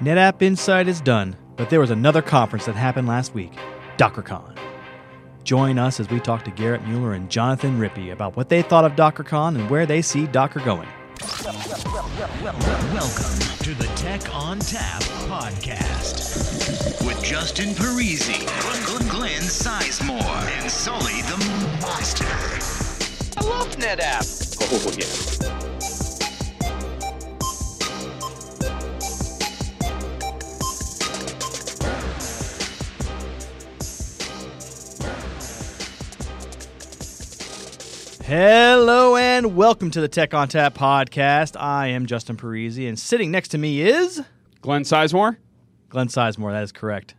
NetApp Insight is done, but there was another conference that happened last week DockerCon. Join us as we talk to Garrett Mueller and Jonathan Rippey about what they thought of DockerCon and where they see Docker going. Welcome to the Tech ONTAP podcast with Justin Parisi, Glenn, Glenn Sizemore, and Sully the Monster. I love NetApp. Oh, yeah. Hello and welcome to the Tech ONTAP podcast. I am Justin Parisi, and sitting next to me is Glenn Sizemore. Glenn Sizemore. That is correct.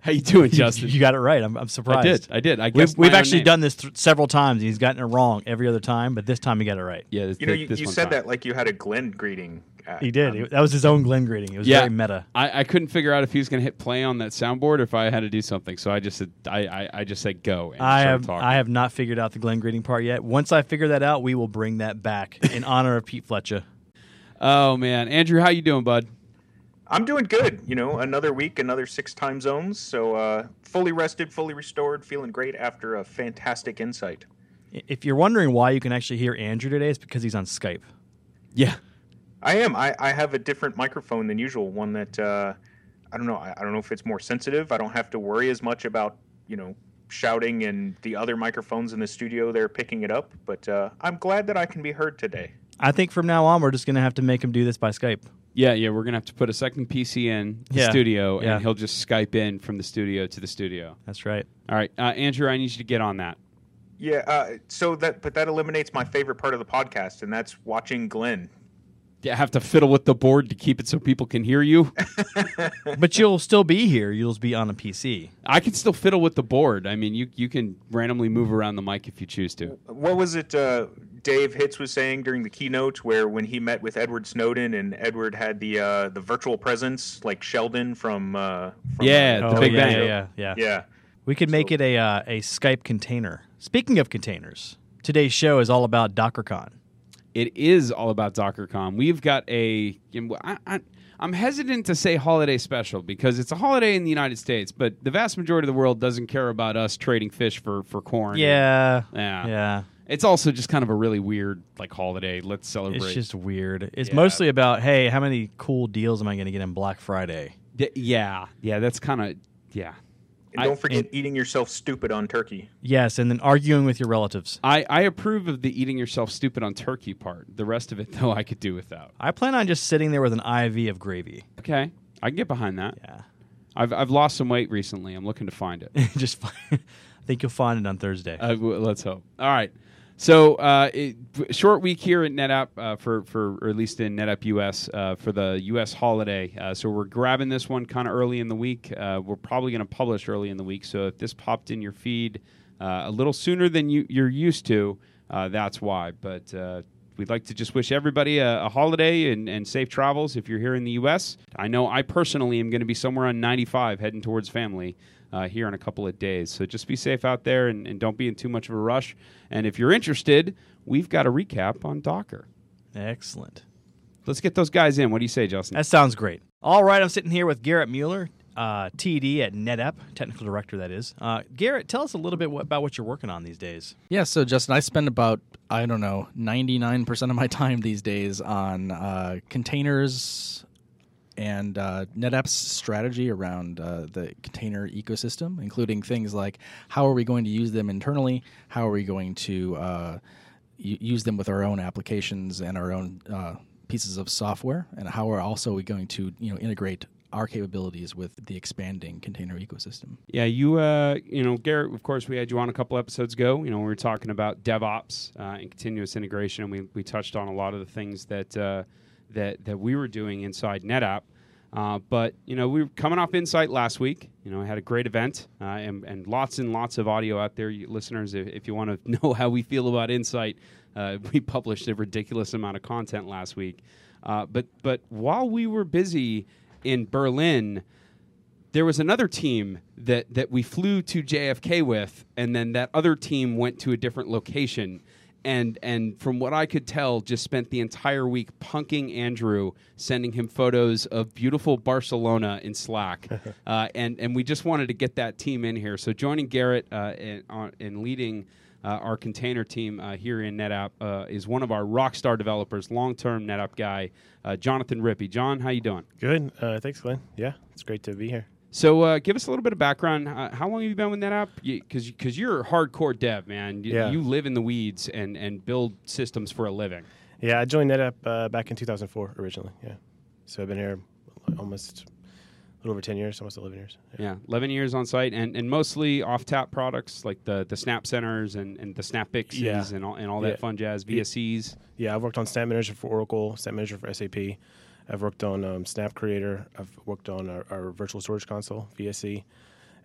How you doing, Justin? You got it right. I'm, I'm surprised. I did. I did. I We've, guess we've actually done this th- several times. And He's gotten it wrong every other time, but this time he got it right. Yeah, this, You know, this- you, this you one said time. that like you had a Glenn greeting. He did. um, He- that was his own Glenn greeting. It was Yeah. very meta. I, I couldn't figure out if he was going to hit play on that soundboard or if I had to do something. So I just said I I, I just said go. And I have talking. I have not figured out the Glenn greeting part yet. Once I figure that out, we will bring that back in honor of Pete Fletcher. Oh man, Andrew, how you doing, bud? I'm doing good. You know, another week, another six time zones. So uh, fully rested, fully restored, feeling great after a fantastic insight. If you're wondering why you can actually hear Andrew today, it's because he's on Skype. Yeah. I am. I, I have a different microphone than usual. One that uh, I don't know. I, I don't know if it's more sensitive. I don't have to worry as much about you know shouting and the other microphones in the studio. They're picking it up. But uh, I'm glad that I can be heard today. I think from now on we're just going to have to make him do this by Skype. Yeah, yeah, we're gonna have to put a second PC in the Yeah. studio, Yeah. and he'll just Skype in from the studio to the studio. That's right. All right, uh, Andrew, I need you to get on that. Yeah. Uh, so that but that eliminates my favorite part of the podcast, and that's watching Glenn. Yeah, I have to fiddle with the board to keep it so people can hear you. But you'll still be here. You'll be on a PC. I can still fiddle with the board. I mean, you you can randomly move around the mic if you choose to. What was it uh, Dave Hitz was saying during the keynote where when he met with Edward Snowden and Edward had the uh, the virtual presence like Sheldon from, uh, from Yeah, uh, the Big Oh, yeah, Bang. Yeah, yeah, yeah. yeah. We could make it a uh, a Skype container. Speaking of containers, today's show is all about DockerCon. It is all about DockerCon. We've got a. I, I, I'm hesitant to say holiday special because it's a holiday in the United States, but the vast majority of the world doesn't care about us trading fish for for corn. Yeah, yeah, yeah. It's also just kind of a really weird like holiday. Let's celebrate. It's just weird. It's Yeah. mostly about hey, how many cool deals am I going to get in Black Friday? D- yeah, yeah. That's kind of yeah. And don't forget and- eating yourself stupid on turkey. Yes, and then arguing with your relatives. I, I approve of the eating yourself stupid on turkey part. The rest of it, though, I could do without. I plan on just sitting there with an IV of gravy. Okay, I can get behind that. Yeah, I've I've lost some weight recently. I'm looking to find it. just. Find, I think you'll find it on Thursday. Uh, w- let's hope. All right. So, uh, it, short week here at NetApp uh, for for or at least in NetApp US uh, for the US holiday. Uh, so we're grabbing this one kind of early in the week. Uh, we're probably going to publish early in the week. So if this popped in your feed uh, a little sooner than you you're used to, that's why. But We'd like to just wish everybody a, a holiday and, and safe travels if you're here in the U.S. I know I personally am going to be somewhere on 95 heading towards family uh, here in a couple of days. So just be safe out there and, and don't be in too much of a rush. And if you're interested, we've got a recap on Docker. Excellent. Let's get those guys in. What do you say, Justin? That sounds great. All right, I'm sitting here with Garrett Mueller, uh, TD at NetApp, technical director, that is. Uh, Garrett, tell us a little bit what, about what you're working on these days. Yeah, so Justin, I spend about I don't know ninety nine percent of my time these days on uh, containers and uh, NetApp's strategy around uh, the container ecosystem, including things like how are we going to use them internally, how are we going to uh, use them with our own applications and our own uh, pieces of software, and how are also we going to you know integrate our capabilities with the expanding container ecosystem. Yeah, you, uh, you know, Garrett. Of course, we had you on a couple episodes ago. You know, we were talking about DevOps uh, and continuous integration, and we, we touched on a lot of the things that uh, that that we were doing inside NetApp. Uh, but you know, we were coming off Insight last week. You know, I had a great event uh, and, and lots and lots of audio out there, you listeners. If, if you want to know how we feel about Insight, uh, we published a ridiculous amount of content last week. Uh, but but while we were busy in Berlin, there was another team that that we flew to JFK with, and then that other team went to a different location. And and from what I could tell, just spent the entire week punking Andrew, sending him photos of beautiful Barcelona in Slack, uh, and and we just wanted to get that team in here. So joining Garrett uh, in, on, in leading. Uh, our container team uh, here in NetApp uh, is one of our rock star developers, long-term NetApp guy, uh, Jonathan Rippey. John, how you doing? Good. Uh, thanks, Glenn. Yeah, it's great to be here. So, uh, give us a little bit of background. Uh, how long have you been with NetApp? Because because you're a hardcore dev, man. You, Yeah. you live in the weeds and, and build systems for a living. Yeah, I joined NetApp uh, back in 2004 originally. Yeah, so I've been here almost a little over 10 years, almost 11 years. Yeah. Yeah, 11 years on site and, and mostly off tap products like the, the Snap Centers and, and the Snap Pixies Yeah. and all, and all that Yeah. fun jazz. VSCs. Yeah, I've worked on Snap Manager for Oracle, Snap Manager for SAP. I've worked on um, Snap Creator. I've worked on our, our virtual storage console, VSC.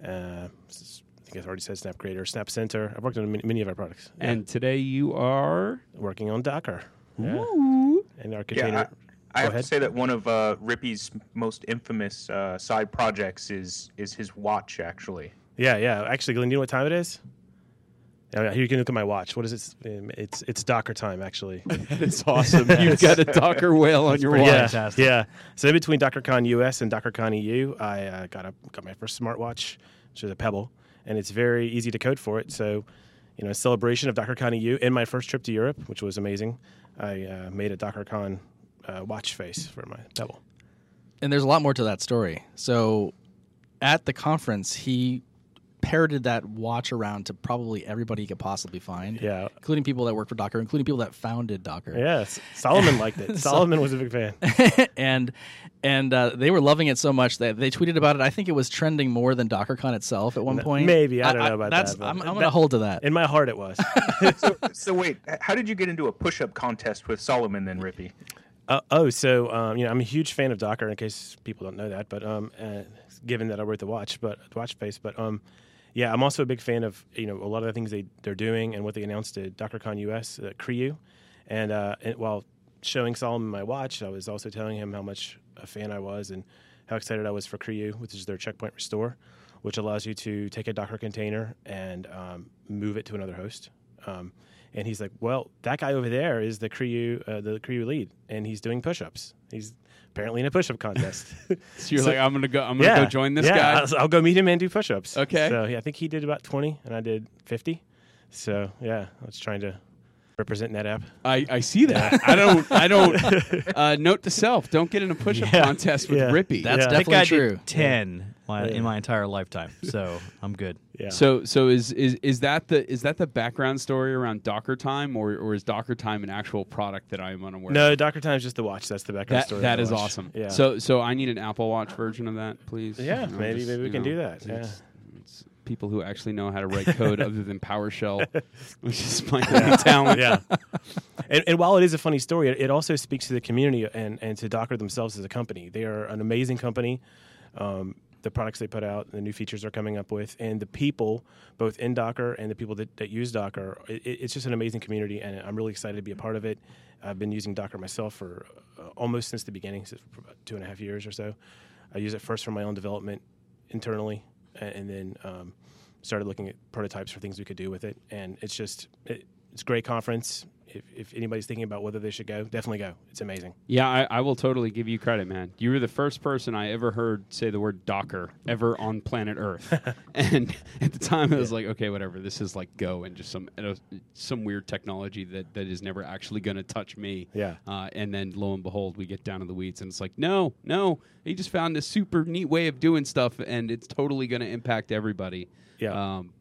Uh, s- I think I already said Snap Creator, Snap Center. I've worked on many, many of our products. Yeah. And today you are. working on Docker. Yeah. And our Yeah, container. I, I have ahead. to say that one of uh, Rippy's most infamous uh, side projects is is his watch. Actually, Yeah, yeah. Actually, Glenn, do you know what time it is? Yeah, yeah, here you can look at my watch. What is it? Um, It's it's Docker time, actually. It's awesome. You've got a Docker whale on your watch. yeah, Fantastic. yeah. So in between DockerCon US and DockerCon EU, I uh, got a got my first smartwatch, which is a Pebble, and it's very easy to code for it. So, you know, celebration of DockerCon EU and my first trip to Europe, which was amazing. I uh, made a DockerCon uh, watch face for my Pebble. And there's a lot more to that story. So at the conference, he parroted that watch around to probably everybody he could possibly find. Yeah. Including people that work for Docker, including people that founded Docker. Yes, Solomon liked it. Solomon was a big fan. and and uh, they were loving it so much that they tweeted about it. I think it was trending more than DockerCon itself at one point. maybe. I don't know about that's, that, I'm, I'm going to hold to that. In my heart, it was. so, so wait, how did you get into a push-up contest with Solomon then, Rippy? Uh, oh, so um, you know, I'm a huge fan of Docker. In case people don't know that, but um, uh, given that I wrote the watch, but the watch face, but um, yeah, I'm also a big fan of you know a lot of the things they they're doing and what they announced at DockerCon US, uh, CRIU, and, uh, and while showing Solomon my watch, I was also telling him how much a fan I was and how excited I was for CRIU, which is their checkpoint restore, which allows you to take a Docker container and um, move it to another host. Um, and he's like, "Well, that guy over there is the CRIU, uh, the CRIU lead, and he's doing push-ups. He's apparently in a push-up contest. So you're So- like, I'm gonna go. I'm gonna go join this yeah, guy. I'll, I'll go meet him and do push-ups. Okay. So yeah, I think he did about twenty, and I did fifty. So yeah, I was trying to represent NetApp. I, I see that. I don't. I don't. Uh, note to self: don't get in a push-up Yeah. contest with Yeah. Rippy. That's Yeah. That definitely guy true. did ten my- Yeah. in my entire lifetime, so I'm good. Yeah. So so is, is is that the is that the background story around Docker Time, or or is Docker Time an actual product that I am unaware? of? no, Docker Time's just the watch. That's the background That story. of that the is watch. awesome. Yeah. So so I need an Apple Watch version of that, please. Yeah, You know, maybe- just, maybe we can know, do that, yeah. It's, it's people who actually know how to write code other than PowerShell, which is my only talent. yeah. And, and while it is a funny story, it, it also speaks to the community and, and to Docker themselves as a company. They are an amazing company. Um, the products they put out, the new features they're coming up with, and the people, both in Docker and the people that, that use Docker, it, it's just an amazing community, and I'm really excited to be a part of it. I've been using Docker myself for uh, almost since the beginning, since for about two and a half years or so. I use it first for my own development internally, and then um, started looking at prototypes for things we could do with it. And it's just it, it's a great conference. If, if anybody's thinking about whether they should go, definitely go. It's amazing. Yeah, I, I will totally give you credit, man. You were the first person I ever heard say the word Docker ever on planet Earth, and at the time I was like, okay, whatever. This is like Go and just some you some weird technology that, that is never actually going to touch me. Yeah. Uh, and then lo and behold, we get down to the weeds, and it's like, no, no, he just found this super neat way of doing stuff, and it's totally going to impact everybody. Yeah. Um,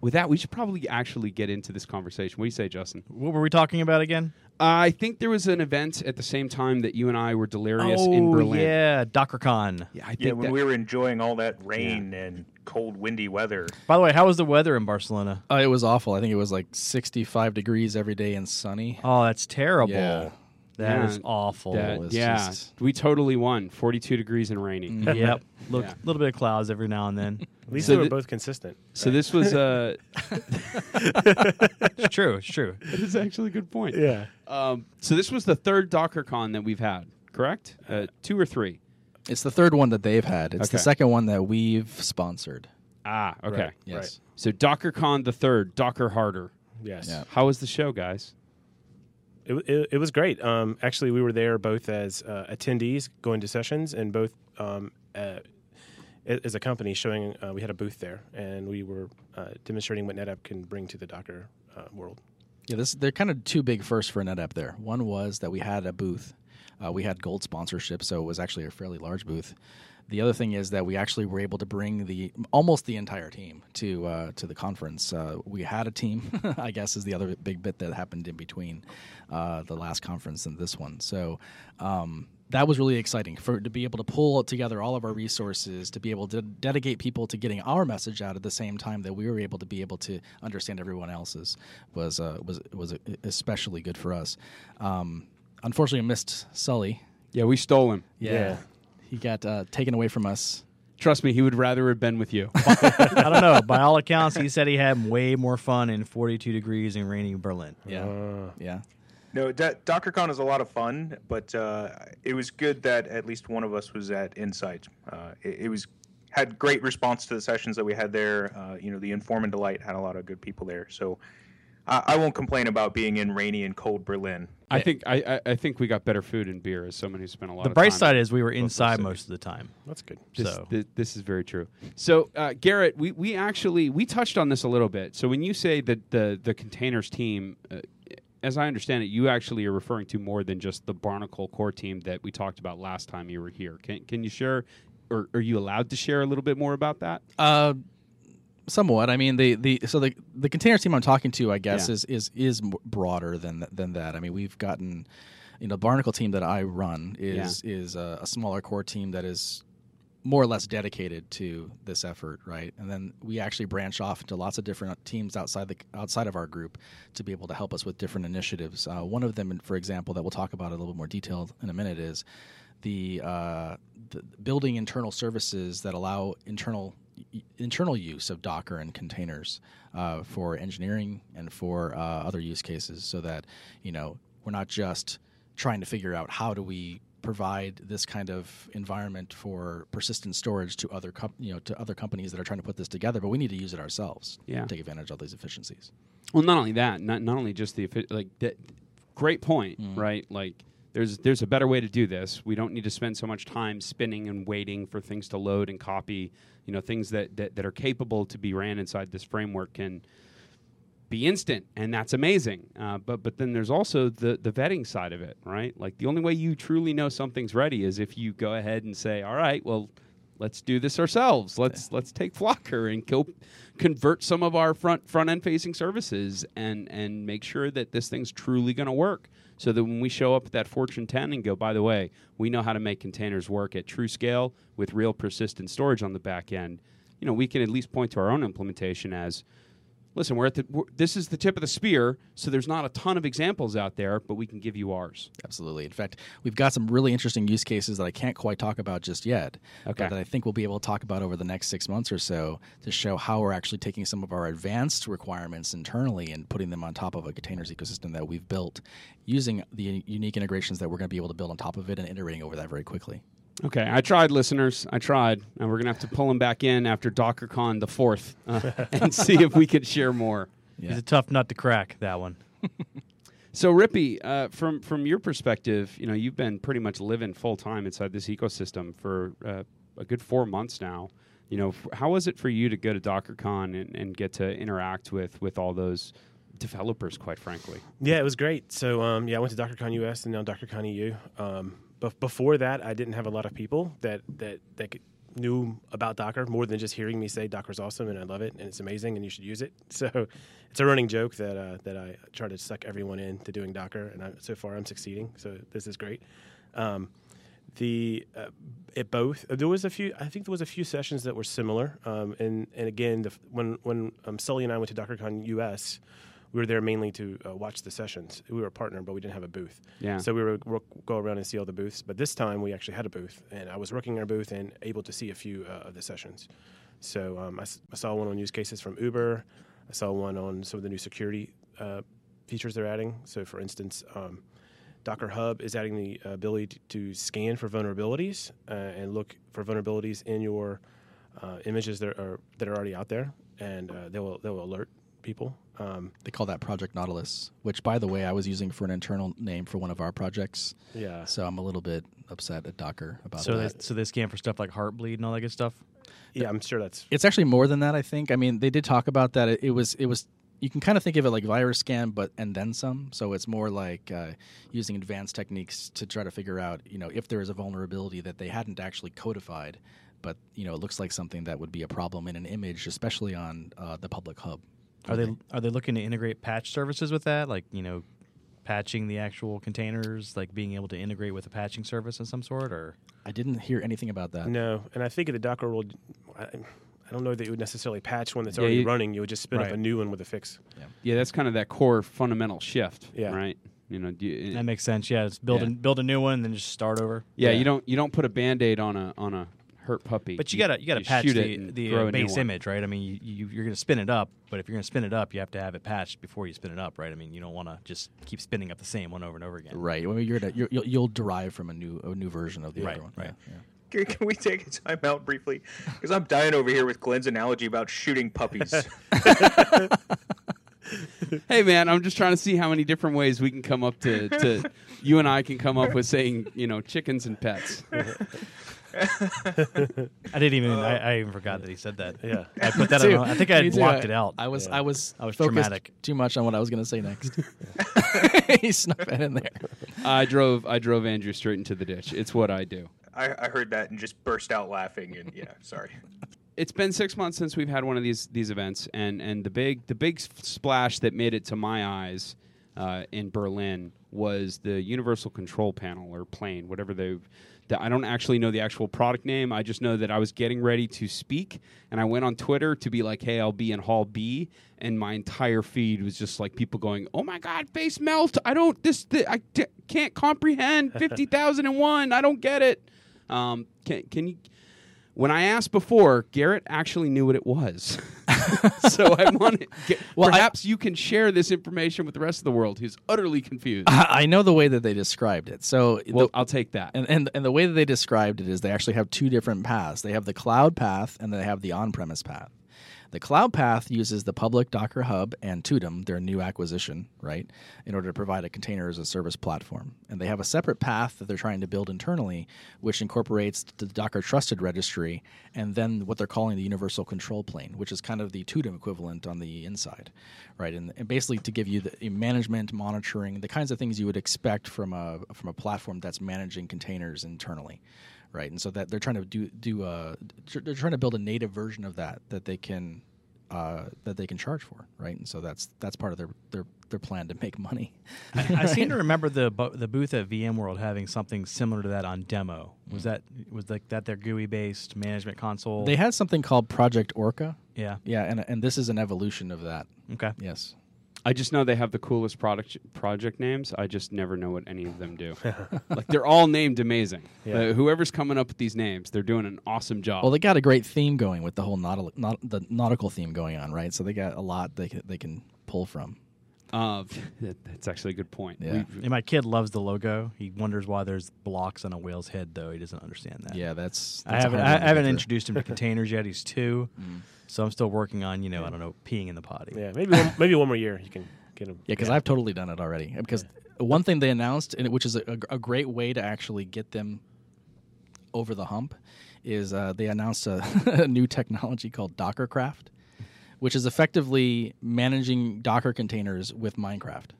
with that, we should probably actually get into this conversation. What do you say, Justin? What were we talking about again? I think there was an event at the same time that you and I were delirious oh in Berlin. yeah, DockerCon. Yeah, I think Yeah, when that, we were enjoying all that rain and cold, windy weather. By the way, how was the weather in Barcelona? Uh, it was awful. I think it was like 65 degrees every day and sunny. Oh, that's terrible. Yeah. That is Yeah. awful. that- was yeah, just- we totally won. Forty-two degrees and rainy. yep. Look, a Yeah. little bit of clouds every now and then. At least So they were the- both consistent. So this was uh, It's true. It's true. that is actually a good point. Yeah. Um, so this was the third DockerCon that we've had, correct? Uh, two or three? It's the third one that they've had. It's the Okay. second one that we've sponsored. Ah, okay. Right. Yes. So DockerCon the third, Docker harder. Yes. Yeah. How was the show, guys? It, it, it was great. Um, actually, we were there both as uh, attendees going to sessions and both um, uh, as a company showing. Uh, we had a booth there and we were uh, demonstrating what NetApp can bring to the Docker uh, world. Yeah, this they're kind of two big firsts for NetApp there. One was that we had a booth. We had gold sponsorship, so it was actually a fairly large booth. The other thing is that we actually were able to bring the almost the entire team to uh, to the conference. Uh, we had a team, I guess, is the other big bit that happened in between uh, the last conference and this one. So um, that was really exciting for to be able to pull together all of our resources to be able to dedicate people to getting our message out at the same time that we were able to be able to understand everyone else's was uh, was was especially good for us. Um, unfortunately, I missed Sully. Yeah, we stole him. Yeah. He got uh, taken away from us. Trust me, he would rather have been with you. I don't know. By all accounts, he said he had way more fun in 42 degrees in rainy Berlin. Yeah, Uh, yeah. No, D- DockerCon is a lot of fun, but uh, it was good that at least one of us was at Insight. Uh, it, it was had great response to the sessions that we had there. Uh, you know, the Inform and Delight had a lot of good people there, so I, I won't complain about being in rainy and cold Berlin. I think I, I, I think we got better food and beer as someone who spent a lot of time. The of bright time side is we were inside most of the time. that's good. This, So thi- this is very true. So uh, Garrett, we, we actually we touched on this a little bit. So when you say that the the containers team, uh, as I understand it, you actually are referring to more than just the Barnacle core team that we talked about last time you were here. Can can you share, or are you allowed to share a little bit more about that? Uh, somewhat. I mean, the, the so the the container team I'm talking to, I guess, Yeah. is is is broader than than that. I mean, we've gotten, you know, Barnacle team that I run is is a, a smaller core team that is more or less dedicated to this effort, right? And then we actually branch off into lots of different teams outside the outside of our group to be able to help us with different initiatives. Uh, one of them, for example, that we'll talk about a little bit more detail in a minute is the, uh, the building internal services that allow internal internal use of Docker and containers uh, for engineering and for uh, other use cases, so that you know we're not just trying to figure out how do we provide this kind of environment for persistent storage to other com- you know to other companies that are trying to put this together, but we need to use it ourselves Yeah. to take advantage of all these efficiencies. Well, not only that, not not only just the like that. Great point, right? Like there's there's a better way to do this. We don't need to spend so much time spinning and waiting for things to load and copy. You know, things that that, that are capable to be ran inside this framework can be instant, and that's amazing. Uh, but but then there's also the the vetting side of it, right? Like the only way you truly know something's ready is if you go ahead and say, "All right, well." Let's do this ourselves. Let's let's take Flocker and go convert some of our front front end facing services and and make sure that this thing's truly going to work. So that when we show up at that Fortune 10 and go, by the way, we know how to make containers work at true scale with real persistent storage on the back end. You know, we can at least point to our own implementation as listen, we're at the we're, this is the tip of the spear, so there's not a ton of examples out there, but we can give you ours. Absolutely. In fact, we've got some really interesting use cases that I can't quite talk about just yet, Okay. but that I think we'll be able to talk about over the next six months or so to show how we're actually taking some of our advanced requirements internally and putting them on top of a containers ecosystem that we've built using the unique integrations that we're going to be able to build on top of it and iterating over that very quickly. Okay, I tried, listeners. I tried, and we're gonna have to pull him back in after DockerCon the fourth uh, and see if we could share more. Yeah. It's a tough nut to crack, that one. So, Rippy, uh, from from your perspective, you know you've been pretty much living full time inside this ecosystem for uh, a good four months now. You know, f- how was it for you to go to DockerCon and, and get to interact with with all those developers? Quite frankly, Yeah, it was great. So um, yeah, I went to DockerCon US and now DockerCon EU. Um, but before that, I didn't have a lot of people that that that knew about Docker more than just hearing me say Docker's awesome and I love it and it's amazing and you should use it. So it's a running joke that uh, that I try to suck everyone in to doing Docker, and I, so far I'm succeeding. So this is great. Um, the uh, it both there was a few I think there was a few sessions that were similar um, and and again the, when when um, Sully and I went to DockerCon US we were there mainly to uh, watch the sessions. We were a partner but we didn't have a booth. Yeah. so we would ro- go around and see all the booths but this time we actually had a booth and I was working our booth and able to see a few uh, of the sessions. So um, I, I saw one on use cases from Uber. I saw one on some of the new security uh, features they're adding. So for instance um, Docker Hub is adding the ability to, to scan for vulnerabilities uh, and look for vulnerabilities in your uh, images that are that are already out there, and uh, they will they will alert people Um, They call that Project Nautilus, which, by the way, I was using for an internal name for one of our projects. yeah. So I'm a little bit upset at Docker about So they, that. so they scan for stuff like heartbleed and all that good stuff. Yeah, I'm sure that's It's actually more than that. I think. I mean, they did talk about that. It, it was. It was. You can kind of think of it like virus scan, but and then some. So it's more like uh, using advanced techniques to try to figure out, you know, if there is a vulnerability that they hadn't actually codified, but you know, it looks like something that would be a problem in an image, especially on uh, the public hub. Are they are they looking to integrate patch services with that? Like you know, patching the actual containers, like being able to integrate with a patching service of some sort, or I didn't hear anything about that. no. And I think in the Docker world, I, I don't know that you would necessarily patch one that's Yeah, already you- running. You would just spin up a new one with a fix. Yeah, that's kind of that core fundamental shift. Yeah. Right. You know. Do you, that makes sense? Yeah, it's build Yeah. a, build a new one and then just start over. yeah, yeah. You don't. You don't put a band aid on a on a hurt puppy. But you gotta you gotta patch the, the uh, base image, right? I mean, you, you you're gonna spin it up, but if you're gonna spin it up, you have to have it patched before you spin it up, right? I mean, you don't want to just keep spinning up the same one over and over again. Right. Well, you're, gonna, you're you'll, you'll derive from a new a new version of the Right, other one. right. Yeah, yeah. Can, can we take a time out briefly? Because I'm dying over here with Glenn's analogy about shooting puppies. Hey man, I'm just trying to see how many different ways we can come up to, to you and I can come up with saying, you know, chickens and pets. I didn't even I, I even forgot that he said that. Yeah. I put that. On, I think I had blocked it out. I was Yeah. I was I was focused dramatic. too much on what I was going to say next. he snuck that in there. I drove I drove Andrew straight into the ditch. It's what I do. I, I heard that and just burst out laughing. And yeah, sorry. It's been six months since we've had one of these these events, and and the big the big splash that made it to my eyes uh, in Berlin was the Universal Control Panel or plane, whatever they. The, I don't actually know the actual product name. I just know that I was getting ready to speak, and I went on Twitter to be like, "Hey, I'll be in Hall B," and my entire feed was just like people going, "Oh my God, face melt! I don't this, thi- I t- can't comprehend fifty thousand and one. I don't get it." Um, can can you? When I asked before, Garrett actually knew what it was. so I want to, Well, I- perhaps you can share this information with the rest of the world who's utterly confused. I I know the way that they described it. So well, the, I'll take that. and, and and the way that they described it is they actually have two different paths. They have the cloud path and they have the on-premise path. The cloud path uses the public Docker Hub and Tutum, their new acquisition, right, in order to provide a container as a service platform. And they have a separate path that they're trying to build internally, which incorporates the Docker Trusted Registry and then what they're calling the Universal Control Plane, which is kind of the Tutum equivalent on the inside, right? And, and basically to give you the management, monitoring, the kinds of things you would expect from a from a platform that's managing containers internally right? And so that they're trying to do do uh, tr- they're trying to build a native version of that that they can uh, that they can charge for, right? And so that's that's part of their their their plan to make money. I seem to remember the bu- the booth at VMworld having something similar to that on demo. Was that was like that their GUI based management console? They had something called Project Orca, yeah. yeah, and and this is an evolution of that. Okay. Yes. I just know they have the coolest product project names. I just never know what any of them do. like they're all named amazing. Yeah. Uh, whoever's coming up with these names, they're doing an awesome job. Well, they got a great theme going with the whole nautil- naut- the nautical theme going on, right? So they got a lot they can, they can pull from. uh, that's actually a good point. Yeah. We- And my kid loves the logo. He wonders why there's blocks on a whale's head, though. He doesn't understand that. Yeah, that's. I that's a haven't. I haven't introduced him to containers yet. He's two, so I'm still working on you know I don't know peeing in the potty. Yeah, maybe one, maybe one more year you can get him. Yeah, because I've totally done it already. Because one thing they announced, and which is a, a, a great way to actually get them over the hump, is uh, they announced a, a new technology called Dockercraft, which is effectively managing Docker containers with Minecraft.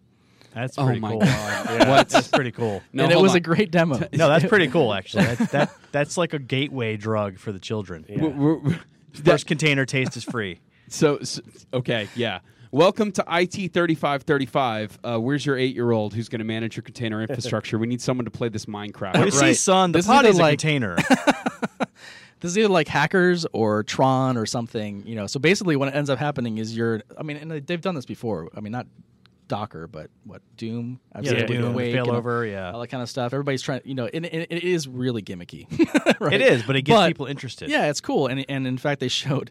That's Oh pretty my cool. God. Yeah, What? That's pretty cool. No, and it was on. a great demo. No, that's pretty cool. Actually, that, that that's like a gateway drug for the children. Yeah. We're- we're- First container taste is free. So, so okay, yeah. Welcome to IT thirty five thirty five. Uh, where's your eight year old who's going to manage your container infrastructure? We need someone to play this Minecraft. Well, you see, son, the This is potty's either a like- container. this is either like hackers or Tron or something, you know. So basically, what ends up happening is you're. I mean, and they've done this before. I mean, not Docker, but what Doom? I've Yeah, seen it Doom, Quake and all- failover, yeah. all that kind of stuff. Everybody's trying, you know, and, and it is really gimmicky. right? It is, but it gets people interested. Yeah, it's cool, and and in fact, they showed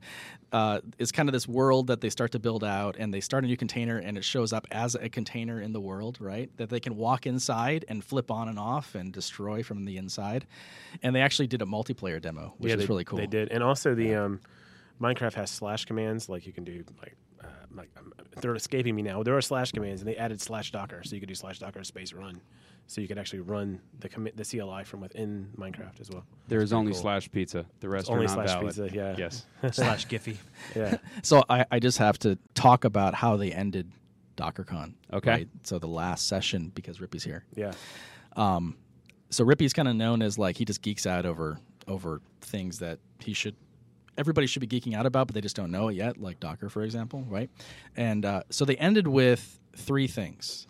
uh, it's kind of this world that they start to build out, and they start a new container, and it shows up as a container in the world, right? That they can walk inside and flip on and off and destroy from the inside, and they actually did a multiplayer demo, which yeah, is they, really cool. They did, and also the um, Minecraft has slash commands, like you can do like. Uh, like um, they're escaping me now. There are slash commands, and they added slash docker, so you could do slash docker space run, so you could actually run the commit the CLI from within Minecraft as well. There is only cool. slash pizza. The rest Only are not slash valid. pizza, yeah. Yes. slash Giphy. Yeah, So I, I just have to talk about how they ended DockerCon. Okay. right? So the last session because Rippy's here. yeah. Um, so Rippy's kind of known as like he just geeks out over over things that he should everybody should be geeking out about, but they just don't know it yet, like Docker, for example, right? And uh, so they ended with three things.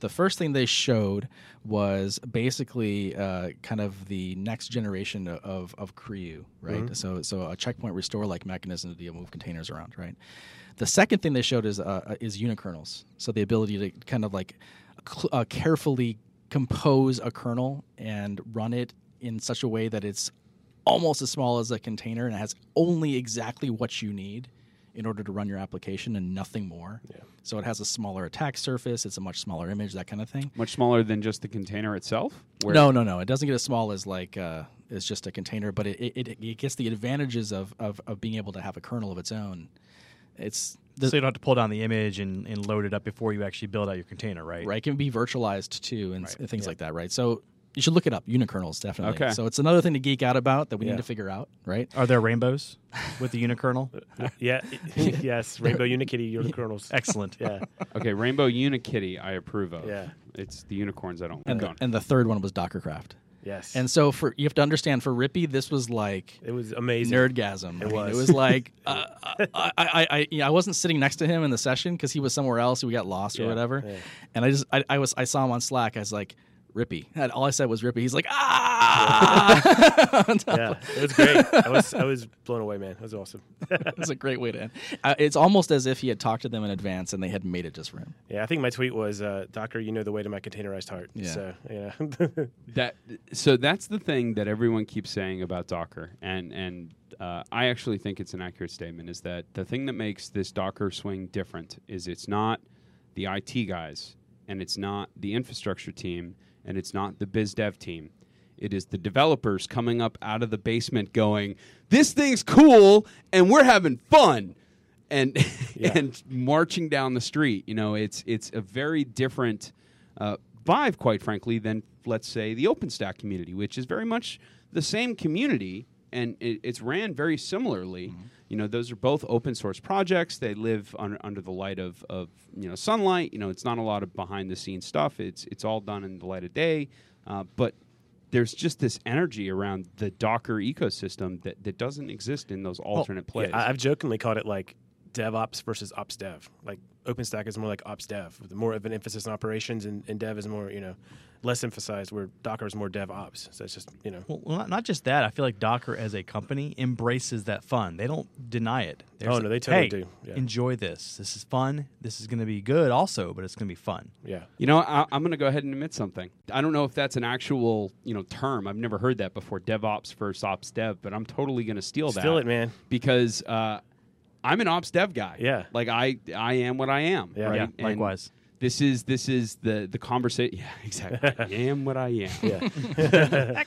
The first thing they showed was basically uh, kind of the next generation of of right? So so a checkpoint restore like mechanism to move containers around, right? The second thing they showed is uh, is unikernels, so the ability to kind of like cl- uh, carefully compose a kernel and run it in such a way that it's almost as small as a container and it has only exactly what you need in order to run your application and nothing more. Yeah. So it has a smaller attack surface, it's a much smaller image, that kind of thing. Much smaller than just the container itself. Where- No, no, no. It doesn't get as small as like uh, it's just a container, but it, it, it gets the advantages of, of, of being able to have a kernel of its own. It's the, so you don't have to pull down the image and, and load it up before you actually build out your container, right? right? It can be virtualized too, and, s- and things like that, right? So you should look it up. Unikernels, definitely. Okay. So it's another thing to geek out about that we Yeah. need to figure out, right? Are there rainbows with the unikernel? Yeah, yes, Rainbow Unikitty unikernels. Excellent. Yeah, Okay, Rainbow Unikitty, I approve of. Yeah. It's the unicorns I don't. And Go the, and the third one was Dockercraft. yes. And so for you have to understand for Rippy, this was like it was amazing. nerdgasm. It I mean, was. it was like uh, I, I, I, I, you know, I wasn't sitting next to him in the session because he was somewhere else. We got lost or whatever. yeah. And I just, I, I was, I saw him on Slack. I was like, Rippy. And all I said was Rippy. He's like, ah. Yeah, it was great. I was I was blown away, man. It was awesome. It's a great way to end. Uh, it's almost as if he had talked to them in advance and they had made it just for him. yeah, I think my tweet was, uh, "Docker, you know the way to my containerized heart." Yeah. So yeah, that so that's the thing that everyone keeps saying about Docker, and and uh, I actually think it's an accurate statement. Is that the thing that makes this Docker swing different is it's not the IT guys, and it's not the infrastructure team, and it's not the biz dev team. It is the developers coming up out of the basement, going, "This thing's cool, and we're having fun." and and marching down the street. You know, it's it's a very different uh, vibe, quite frankly, than let's say the OpenStack community, which is very much the same community, and it, it's ran very similarly. You know, those are both open source projects. They live under, under the light of, of you know sunlight. You know, it's not a lot of behind the scenes stuff. It's it's all done in the light of day, uh, but there's just this energy around the Docker ecosystem that, that doesn't exist in those alternate plays. Yeah, I've jokingly called it like DevOps versus Ops Dev. Like OpenStack is more like Ops Dev, with more of an emphasis on operations, and, and Dev is more you know less emphasized. Where Docker is more DevOps. So it's just you know. Well, well, not, not just that. I feel like Docker as a company embraces that fun. They don't deny it. They're Oh, no, they totally hey, do. Yeah. Enjoy this. This is fun. This is going to be good also, but it's going to be fun. Yeah. You know, I, I'm going to go ahead and admit something. I don't know if that's an actual, you know, term. I've never heard that before. DevOps versus Ops Dev, but I'm totally going to steal that. Steal it, man. Because uh, I'm an Ops Dev guy. Yeah. like I, I am what I am. Yeah. right? Yeah, And likewise. This is this is the the conversation. Yeah, exactly. I am what I am. Yeah.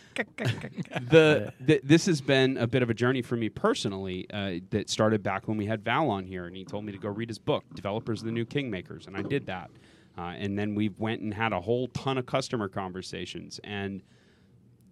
the, the this has been a bit of a journey for me personally uh, that started back when we had Val on here and he told me to go read his book developers of the new kingmakers and I did that uh, and then we went and had a whole ton of customer conversations and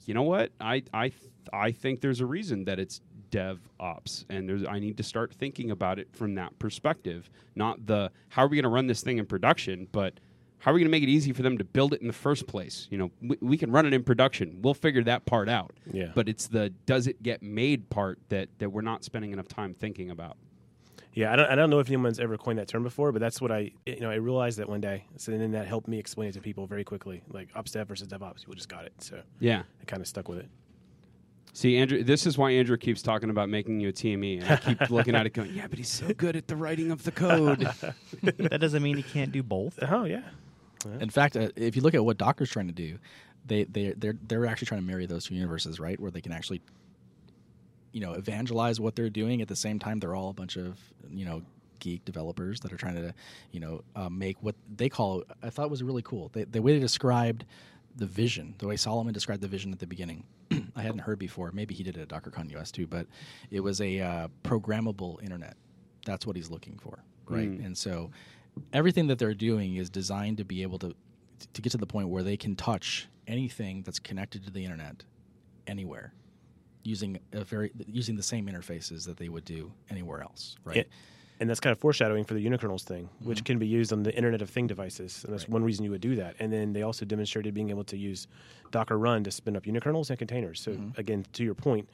you know what I I th- I think there's a reason that it's dev ops and there's I need to start thinking about it from that perspective not the how are we going to run this thing in production but how are we going to make it easy for them to build it in the first place you know we, we can run it in production we'll figure that part out Yeah. but it's the does it get made part that that we're not spending enough time thinking about Yeah, I don't, I don't know if anyone's ever coined that term before, but that's what I, you know, I realized that one day. So then that helped me explain it to people very quickly, like Ops Dev versus DevOps. People just got it, so yeah I kind of stuck with it. See, Andrew, this is why Andrew keeps talking about making you a TME, and I keep looking at it going, "Yeah, but he's so good at the writing of the code." that doesn't mean he can't do both. Oh yeah, In fact, uh, if you look at what Docker's trying to do, they they they're they're actually trying to marry those two universes, right? Where they can actually, you know, evangelize what they're doing at the same time. They're all a bunch of you know geek developers that are trying to, you know, uh, make what they call. I thought was really cool. They, the way they described the vision, the way Solomon described the vision at the beginning. I hadn't heard before. Maybe he did it at DockerCon US too, but it was a uh, programmable internet. That's what he's looking for, right? Mm. And so everything that they're doing is designed to be able to to get to the point where they can touch anything that's connected to the internet anywhere using a very using the same interfaces that they would do anywhere else, right? It- and that's kind of foreshadowing for the unikernels thing, which Mhm. can be used on the Internet of Thing devices, and that's Right. one reason you would do that. And then they also demonstrated being able to use Docker Run to spin up unikernels and containers. So Mhm. again, to your point,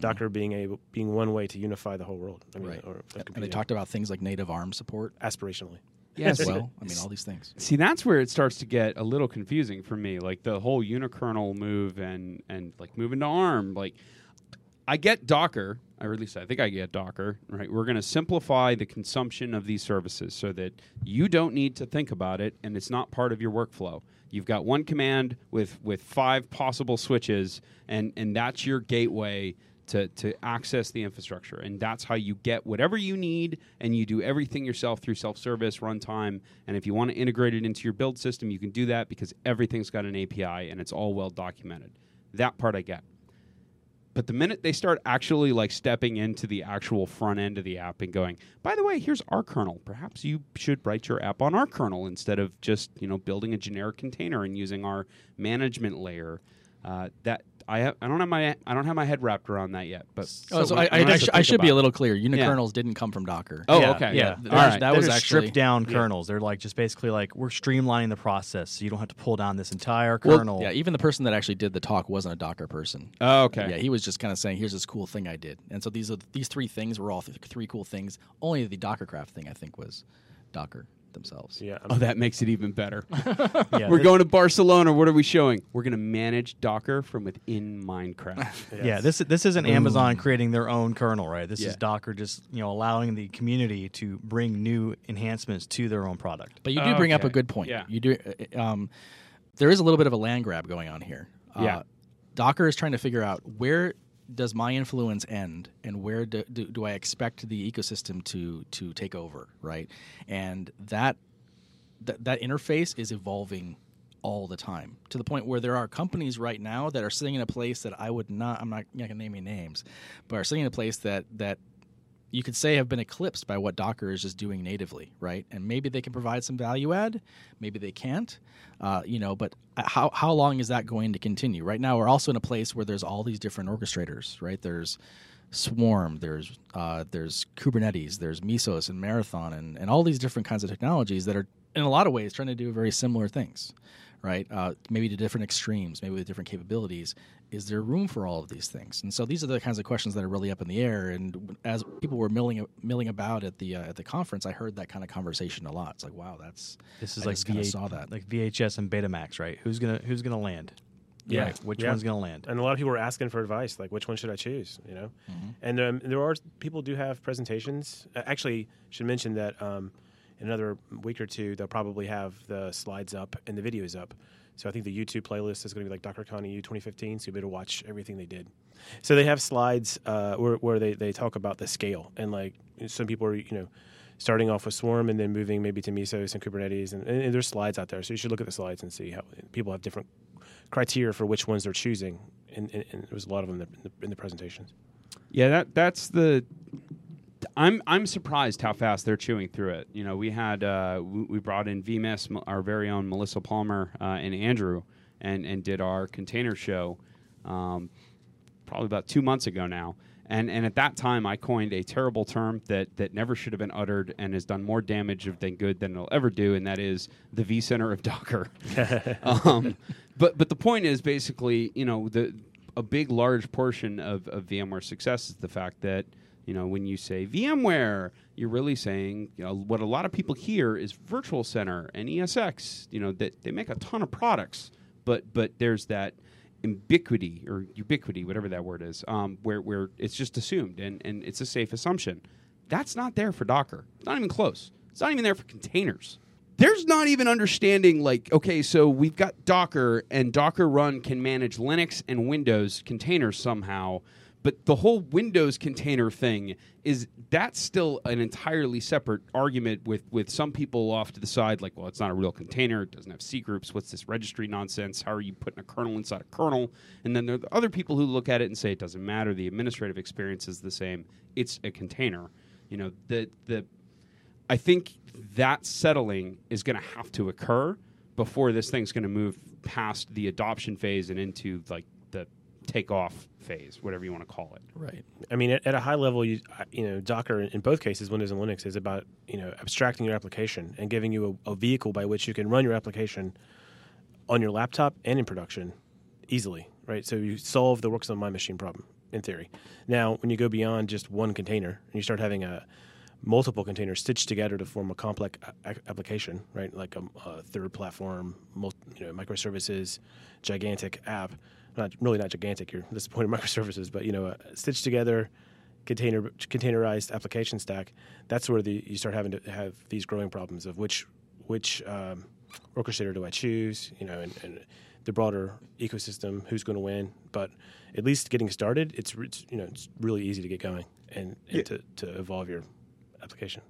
Docker being able being one way to unify the whole world. I mean, Right. or that and they talked about things like native ARM support aspirationally. as Yes. well. I mean, all these things. See, that's where it starts to get a little confusing for me. Like the whole unikernel move and and like moving to ARM. Like I get Docker, or at least I think I get Docker. Right, we're going to simplify the consumption of these services so that you don't need to think about it, and it's not part of your workflow. You've got one command with with five possible switches, and and that's your gateway to, to access the infrastructure. And that's how you get whatever you need, and you do everything yourself through self service, runtime. And if you want to integrate it into your build system, you can do that because everything's got an API and it's all well documented. That part I get. But the minute they start actually like stepping into the actual front end of the app and going, by the way, here's our kernel. Perhaps you should write your app on our kernel instead of just you know building a generic container and using our management layer. Uh, that I have, I don't have my I don't have my head wrapped around that yet. But Oh, so we- I, I, I, sh- I should be a little clear. Unikernels didn't come from Docker. Oh, yeah, okay. Yeah, That- All right. that They're was actually- stripped down Yeah. kernels. They're like just basically like we're streamlining the process, so you don't have to pull down this entire Well, kernel. yeah, even the person that actually did the talk wasn't a Docker person. Oh, okay. Yeah, he was just kind of saying, "Here's this cool thing I did." And so these are these three things were all th- three cool things. Only the Dockercraft thing I think was Docker themselves. Yeah. Oh, that makes it even better. Yeah, We're going to Barcelona. What are we showing? We're going to manage Docker from within Minecraft. Yeah, this this isn't Amazon creating their own kernel, right? This Yeah. is Docker just you know allowing the community to bring new enhancements to their own product. But you do bring up a good point. Yeah. You do. uh, Um, there is a little bit of a land grab going on here. Uh, Yeah. Docker is trying to figure out where does my influence end and where do, do, do I expect the ecosystem to to take over, right? And that that, that interface is evolving all the time to the point where there are companies right now that are sitting in a place that I would not I'm not, not going to name any names, but are sitting in a place that that you could say have been eclipsed by what Docker is just doing natively, right? And maybe they can provide some value add, maybe they can't, uh, you know. But how how long is that going to continue? Right now, we're also in a place where there's all these different orchestrators, right? There's Swarm, there's uh, there's Kubernetes, there's Mesos and Marathon, and and all these different kinds of technologies that are in a lot of ways trying to do very similar things, right? Uh, maybe to different extremes, maybe with different capabilities. Is there room for all of these things? And so these are the kinds of questions that are really up in the air. And as people were milling milling about at the uh, at the conference, I heard that kind of conversation a lot. It's like, wow, that's This is I like just kinda VH saw that. like VHS and Betamax, right? Who's gonna who's gonna land? Yeah. Right, Which Yeah. one's gonna land? and a lot of people were asking for advice, like which one should I choose? You know, and um, there are people do have presentations. Uh, actually, should mention that um, in another week or two, they'll probably have the slides up and the videos up. So I think the YouTube playlist is going to be like Dr. DockerCon EU 2015, so you'll be able to watch everything they did. So they have slides uh, where, where they, they talk about the scale and like some people are you know starting off with Swarm and then moving maybe to Mesos and Kubernetes and, and there's slides out there. So you should look at the slides and see how people have different criteria for which ones they're choosing, and, and, and there was a lot of them in the, in the presentations. Yeah, that that's the. I'm I'm surprised how fast they're chewing through it. You know, we had uh, we, we brought in vMiss, our very own Melissa Palmer uh, and Andrew, and and did our container show, um, probably about two months ago now. And and at that time, I coined a terrible term that that never should have been uttered and has done more damage than good than it'll ever do, and that is the V center of Docker. um, but but the point is basically, you know, the a big large portion of, of VMware's success is the fact that you know when you say VMware, you're really saying you know what a lot of people hear is Virtual Center and ESX. You know that they make a ton of products, but but there's that ubiquity or ubiquity, whatever that word is, um, where where it's just assumed and and it's a safe assumption. That's not there for Docker. It's not even close. It's not even there for containers there's not even understanding like okay so we've got docker and docker run can manage linux and windows containers somehow But the whole Windows container thing is that's still an entirely separate argument with with some people off to the side, like, well, it's not a real container, it doesn't have C groups, what's this registry nonsense? How are you putting a kernel inside a kernel? And then there are the other people who look at it and say it doesn't matter, the administrative experience is the same, it's a container. You know, the the I think that settling is going to have to occur before this thing's going to move past the adoption phase and into like takeoff phase, whatever you want to call it. Right. I mean, at, at a high level, you you know, Docker in both cases, Windows and Linux, is about you know abstracting your application and giving you a, a vehicle by which you can run your application on your laptop and in production easily. Right. So you solve the works on my machine problem in theory. Now, when you go beyond just one container and you start having a multiple containers stitched together to form a complex a- application, right? Like a, a third platform, mul- you know, microservices, gigantic app. Not really not gigantic here. This is point of microservices, but you know, a stitched together container containerized application stack. That's where the you start having to have these growing problems of which which um, orchestrator do I choose? You know, and, and the broader ecosystem, who's going to win? But at least getting started, it's, it's you know it's really easy to get going and, and Yeah. to, to evolve your application.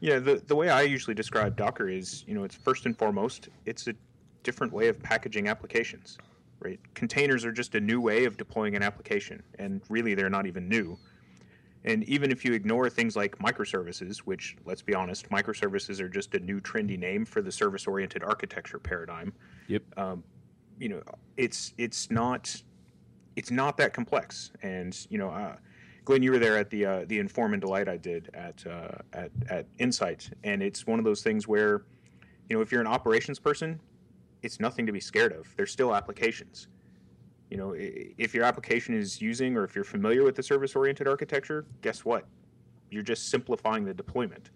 Yeah, the the way I usually describe Docker is, you know, it's first and foremost, it's a different way of packaging applications, right? Containers are just a new way of deploying an application, and really they're not even new. And even if you ignore things like microservices, which let's be honest, microservices are just a new trendy name for the service-oriented architecture paradigm. Yep. Um, you know, it's it's not it's not that complex. And you know, uh, Glenn, you were there at the uh, the Inform and Delight I did at uh, at at Insight, and it's one of those things where, you know, if you're an operations person, it's nothing to be scared of. There's still applications. You know, if your application is using or if you're familiar with the service-oriented architecture, guess what? You're just simplifying the deployment,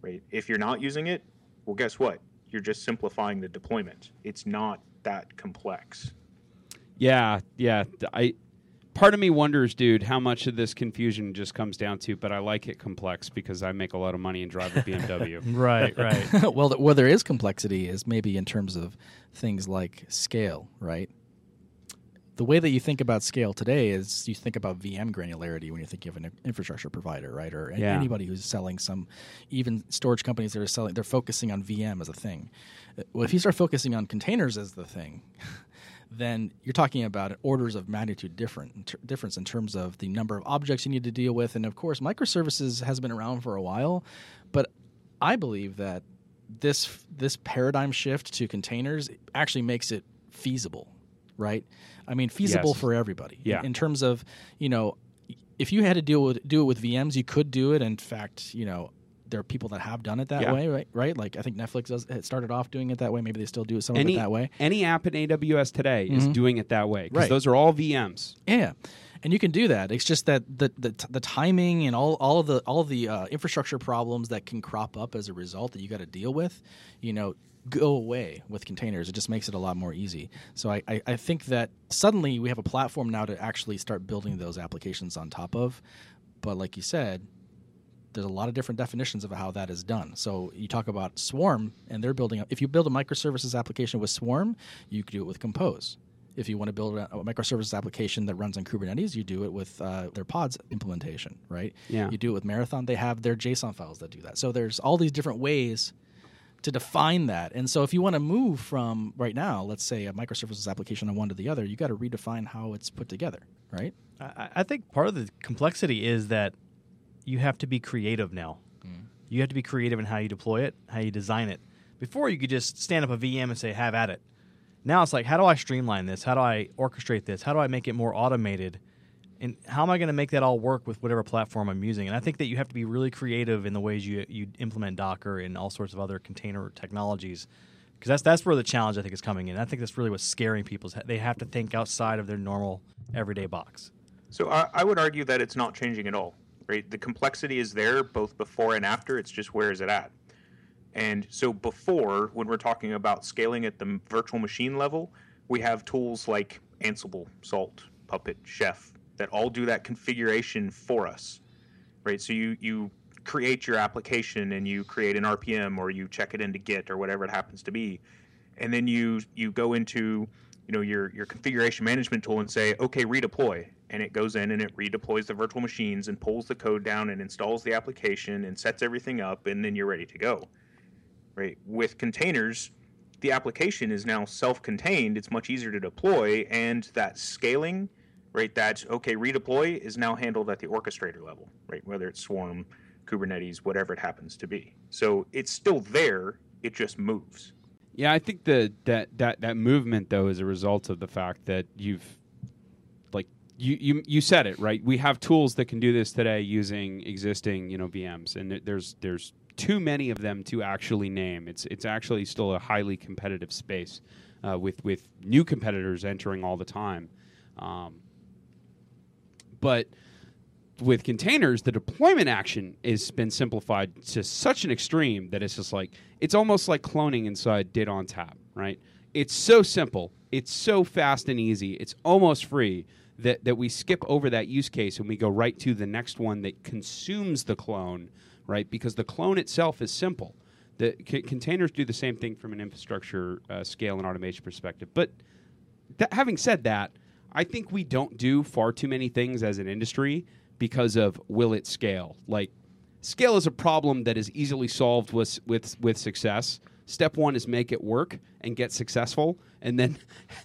right? If you're not using it, well, guess what? You're just simplifying the deployment. It's not that complex. Yeah, yeah. I part of me wonders, dude, how much of this confusion just comes down to. But I like it complex because I make a lot of money and drive a BMW. Right, right. well, th- where there is complexity is maybe in terms of things like scale, right? The way that you think about scale today is you think about VM granularity when you're thinking of an infrastructure provider, right? Or a- Yeah. anybody who's selling some, even storage companies that are selling, they're focusing on VM as a thing. Well, if you start focusing on containers as the thing, then you're talking about orders of magnitude different difference in terms of the number of objects you need to deal with, and of course, microservices has been around for a while, but I believe that this this paradigm shift to containers actually makes it feasible, right? I mean, feasible Yes. for everybody. Yeah. In, in terms of, you know, if you had to deal with do it with VMs, you could do it. In fact, you know, there are people that have done it that Yeah. way, right? Right? Like I think Netflix does, it started off doing it that way. Maybe they still do some any of it that way. any app in AWS today is Mhm. doing it that way because Right. those are all VMs. Yeah, and you can do that. It's just that the the, the timing and all all of the all of the uh, infrastructure problems that can crop up as a result that you got to deal with, you know, go away with containers. It just makes it a lot more easy. So I, I I think that suddenly we have a platform now to actually start building those applications on top of. But like you said, there's a lot of different definitions of how that is done. So you talk about Swarm, and they're building. If you build a microservices application with Swarm, you could do it with Compose. If you want to build a, a microservices application that runs on Kubernetes, you do it with uh, their Pods implementation, right? Yeah. You do it with Marathon. They have their JSON files that do that. So there's all these different ways to define that. And so if you want to move from right now, let's say a microservices application on one to the other, you got to redefine how it's put together, right? I, I think part of the complexity is that you have to be creative now. Mm. You have to be creative in how you deploy it, how you design it. Before you could just stand up a VM and say, "Have at it." Now it's like, how do I streamline this? How do I orchestrate this? How do I make it more automated? And how am I going to make that all work with whatever platform I'm using? And I think that you have to be really creative in the ways you you implement Docker and all sorts of other container technologies, because that's that's where the challenge I think is coming in. I think that's really what's scaring people. Is they have to think outside of their normal everyday box. So I, I would argue that it's not changing at all, right? The complexity is there both before and after. It's just where is it at? And so before, when we're talking about scaling at the virtual machine level, we have tools like Ansible, Salt, Puppet, Chef that all do that configuration for us, right? So you you create your application and you create an RPM or you check it into Git or whatever it happens to be, and then you you go into you know your your configuration management tool and say okay redeploy and it goes in and it redeploys the virtual machines and pulls the code down and installs the application and sets everything up, and then you're ready to go. Right? With containers, the application is now self-contained. It's much easier to deploy, and that scaling, right? That okay, redeploy is now handled at the orchestrator level, right? Whether it's Swarm, Kubernetes, whatever it happens to be. So it's still there. It just moves. Yeah, I think the that that that movement though is a result of the fact that you've you you you said it right. We have tools that can do this today using existing you know VMs, and there's there's too many of them to actually name. It's it's actually still a highly competitive space uh, with with new competitors entering all the time. Um, but with containers, the deployment action has been simplified to such an extreme that it's just like it's almost like cloning inside Data ONTAP, right? It's so simple, it's so fast and easy, it's almost free that, that we skip over that use case and we go right to the next one that consumes the clone, right? Because the clone itself is simple. The c- containers do the same thing from an infrastructure uh, scale and automation perspective, but that, having said that, I think we don't do far too many things as an industry because of will it scale? Like scale is a problem that is easily solved with with with success. Step one is make it work and get successful, and then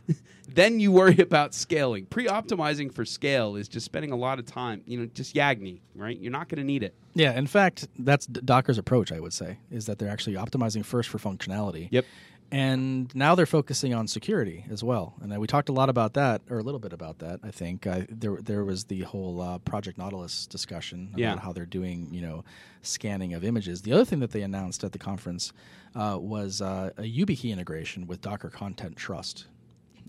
then you worry about scaling. Pre-optimizing for scale is just spending a lot of time. You know, just Yagni, right? You're not going to need it. Yeah, in fact, that's D- Docker's approach. I would say is that they're actually optimizing first for functionality. Yep. And now they're focusing on security as well. And uh, we talked a lot about that, or a little bit about that. I think uh, there there was the whole uh, Project Nautilus discussion about Yeah. how they're doing, you know, scanning of images. The other thing that they announced at the conference uh, was uh, a YubiKey integration with Docker Content Trust.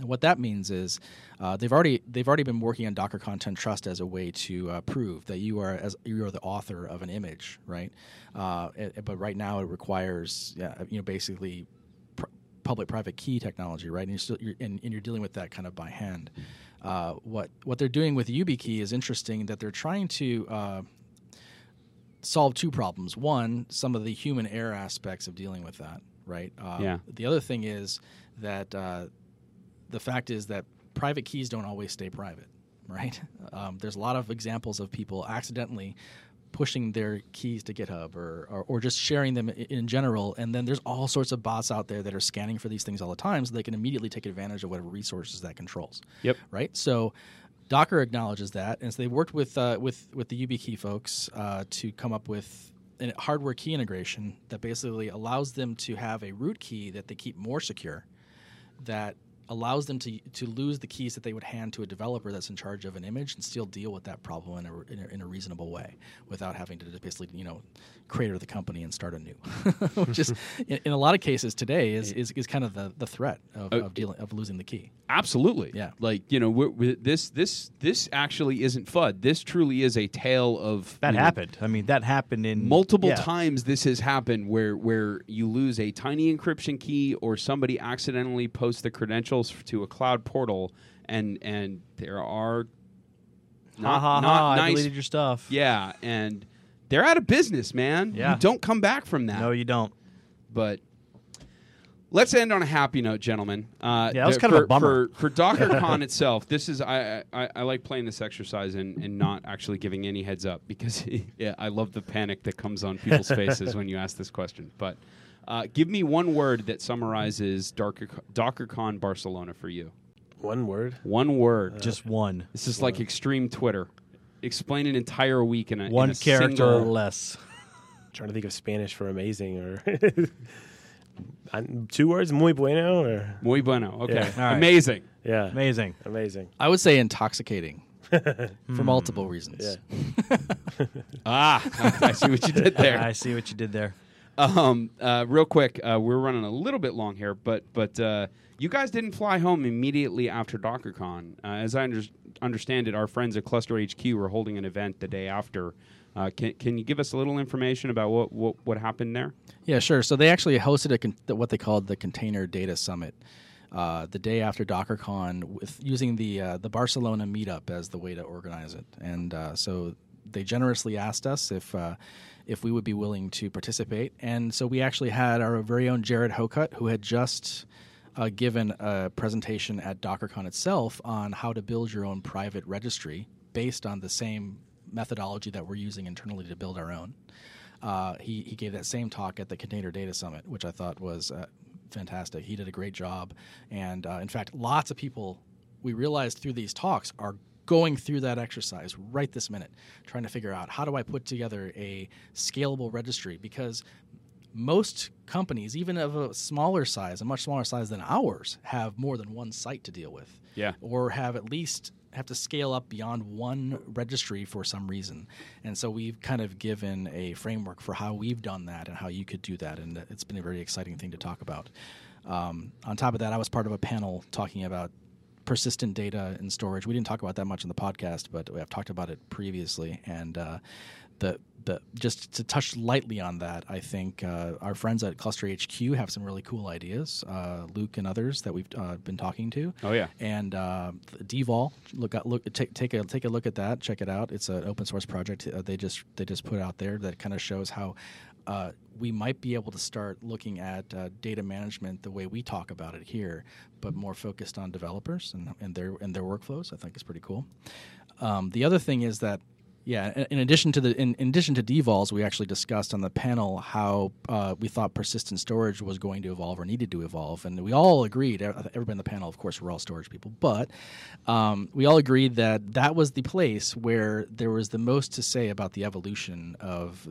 And what that means is uh, they've already they've already been working on Docker Content Trust as a way to uh, prove that you are as you are the author of an image, right? Uh, it- but right now it requires yeah, you know basically public-private key technology, right? And you're still you're, and, and you're dealing with that kind of by hand. Uh, what what they're doing with YubiKey is interesting that they're trying to uh, solve two problems. One, some of the human error aspects of dealing with that, right? Uh, Yeah. The other thing is that uh, the fact is that private keys don't always stay private, right? Um, there's a lot of examples of people accidentally pushing their keys to GitHub or, or, or just sharing them in general. And then there's all sorts of bots out there that are scanning for these things all the time so they can immediately take advantage of whatever resources that controls. Yep. Right? So Docker acknowledges that. And so they worked with, uh, with, with the YubiKey folks uh, to come up with a hardware key integration that basically allows them to have a root key that they keep more secure that allows them to to lose the keys that they would hand to a developer that's in charge of an image and still deal with that problem in a, in a, in a reasonable way without having to basically you know create the company and start anew which is in, in a lot of cases today is, is, is kind of the, the threat of, uh, of dealing of losing the key Absolutely. Yeah. Like you know, we're, we this this this actually isn't FUD. This truly is a tale of That you know, happened. I mean, that happened in multiple yeah. times this has happened where where you lose a tiny encryption key or somebody accidentally posts the credentials f- to a cloud portal and and there are Ha not, ha not ha! I deleted your stuff. yeah and they're out of business man Yeah. you don't come back from that No, you don't. but let's end on a happy note, gentlemen. Uh, Yeah, that was kind of a bummer. For, for DockerCon itself, this is I, I, I like playing this exercise and, and not actually giving any heads up because yeah, I love the panic that comes on people's faces when you ask this question. But uh, give me one word that summarizes Docker, DockerCon Barcelona for you. One word. One word. Just one. this is like extreme Twitter. Explain an entire week in a in One a character single- or less. trying to think of Spanish for amazing or I- two words. Muy bueno or Muy bueno. Okay, Yeah. All right. amazing. yeah, Amazing. amazing. i would say intoxicating for multiple reasons Yeah. Ah, I see what you did there. I see what you did there. Um, uh, real quick, uh, we're running a little bit long here, but but uh, you guys didn't fly home immediately after DockerCon. Uh, as I under- understand it, our friends at Cluster HQ were holding an event the day after. Uh, can can you give us a little information about what what, what happened there? Yeah, sure. So they actually hosted a con- what they called the Container Data Summit uh, the day after DockerCon, with using the uh, the Barcelona meetup as the way to organize it. And uh, so they generously asked us if uh, if we would be willing to participate. And so we actually had our very own Jared Hokut, who had just uh, given a presentation at DockerCon itself on how to build your own private registry based on the same methodology that we're using internally to build our own. Uh, he, he gave that same talk at the Container Data Summit, which I thought was uh, fantastic. He did a great job. And uh, in fact, lots of people we realized through these talks are going through that exercise right this minute, trying to figure out how do I put together a scalable registry because most companies, even of a smaller size, a much smaller size than ours, have more than one site to deal with. Yeah. Or have at least have to scale up beyond one registry for some reason. And so we've kind of given a framework for how we've done that and how you could do that. And it's been a very exciting thing to talk about. Um, on top of that, I was part of a panel talking about persistent data and storage. We didn't talk about that much in the podcast, but I've talked about it previously. And uh, the the just to touch lightly on that, I think uh, our friends at Cluster HQ have some really cool ideas. Uh, Luke and others that we've uh, been talking to. Oh, yeah. and uh, Dvol. Look look take take a take a look at that. Check it out. It's an open source project uh, they just they just put out there that kind of shows how. Uh, we might be able to start looking at uh, data management the way we talk about it here, but more focused on developers and, and their and their workflows. I think is pretty cool. Um, the other thing is that yeah, in- addition to the in, in addition to dvols, we actually discussed on the panel how uh, we thought persistent storage was going to evolve or needed to evolve, and we all agreed. e- Everybody in the panel, of course, we're all storage people, but um, we all agreed that that was the place where there was the most to say about the evolution of.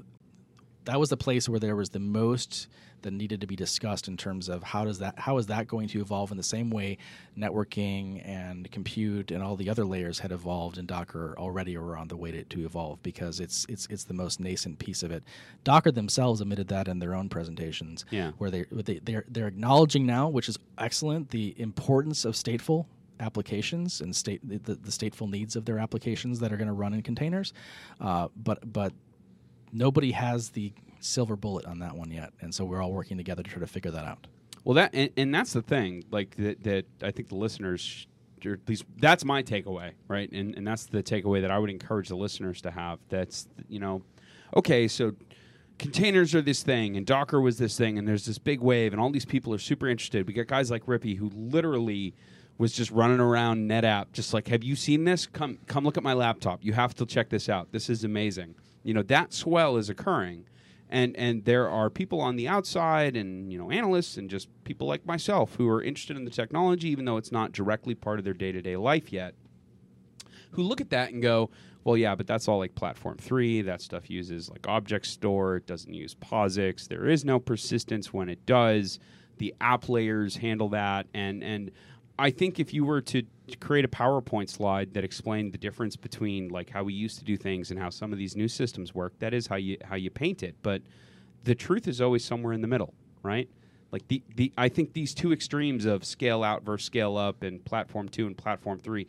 That was the place where there was the most that needed to be discussed in terms of how does that how is that going to evolve in the same way networking and compute and all the other layers had evolved in Docker already or on the way to, to evolve because it's it's it's the most nascent piece of it. Docker themselves admitted that in their own presentations, Yeah. where they they they're, they're acknowledging now, which is excellent, the importance of stateful applications and state the, the, the stateful needs of their applications that are going to run in containers, uh, but but nobody has the silver bullet on that one yet, and so we're all working together to try to figure that out. Well, that and, and that's the thing. Like that, that I think the listeners, or at least that's my takeaway, right? And and that's the takeaway that I would encourage the listeners to have. That's you know, okay, so containers are this thing, and Docker was this thing, and there's this big wave, and all these people are super interested. We got guys like Rippy who literally was just running around NetApp, just like, have you seen this? Come come look at my laptop. You have to check this out. This is amazing. You know that swell is occurring. And and there are people on the outside and you know analysts and just people like myself who are interested in the technology even though it's not directly part of their day-to-day life yet who look at that and go well yeah but that's all like platform 3 that stuff uses like object store. It doesn't use posix. There is no persistence when it does. The app layers handle that. And and I think if you were to create a PowerPoint slide that explained the difference between like how we used to do things and how some of these new systems work, that is how you how you paint it. But the truth is always somewhere in the middle, right? Like the, the I think these two extremes of scale out versus scale up and platform two and platform three,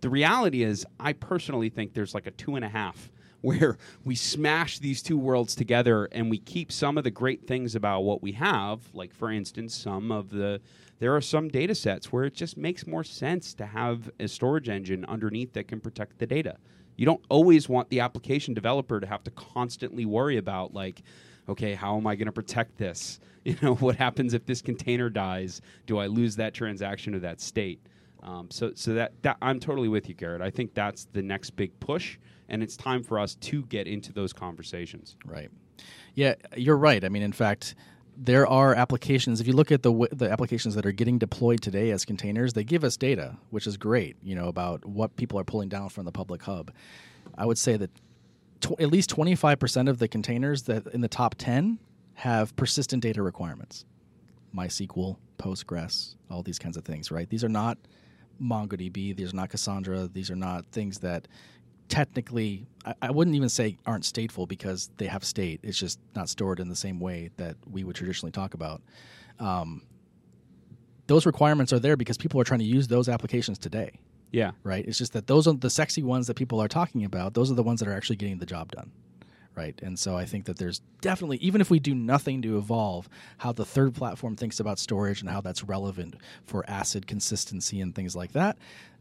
the reality is I personally think there's like a two and a half where we smash these two worlds together and we keep some of the great things about what we have, like for instance, some of the there are some data sets where it just makes more sense to have a storage engine underneath that can protect the data. You don't always want the application developer to have to constantly worry about like okay, how am I going to protect this? You know, what happens if this container dies? Do I lose that transaction or that state? Um, so, so that, that I'm totally with you, Garrett. I think that's the next big push, and it's time for us to get into those conversations. Right. Yeah, you're right. I mean, in fact, there are applications. If you look at the the applications that are getting deployed today as containers, they give us data, which is great. You know about what people are pulling down from the public hub. I would say that tw- at least 25 percent of the containers that in the top 10 have persistent data requirements. MySQL, Postgres, all these kinds of things. Right. These are not MongoDB. These are not Cassandra. These are not things that technically I, I wouldn't even say aren't stateful because they have state. It's just not stored in the same way that we would traditionally talk about. Um, those requirements are there because people are trying to use those applications today, Yeah, right? It's just that those are the sexy ones that people are talking about. Those are the ones that are actually getting the job done, right? And so I think that there's definitely, even if we do nothing to evolve, how the third platform thinks about storage and how that's relevant for acid consistency and things like that.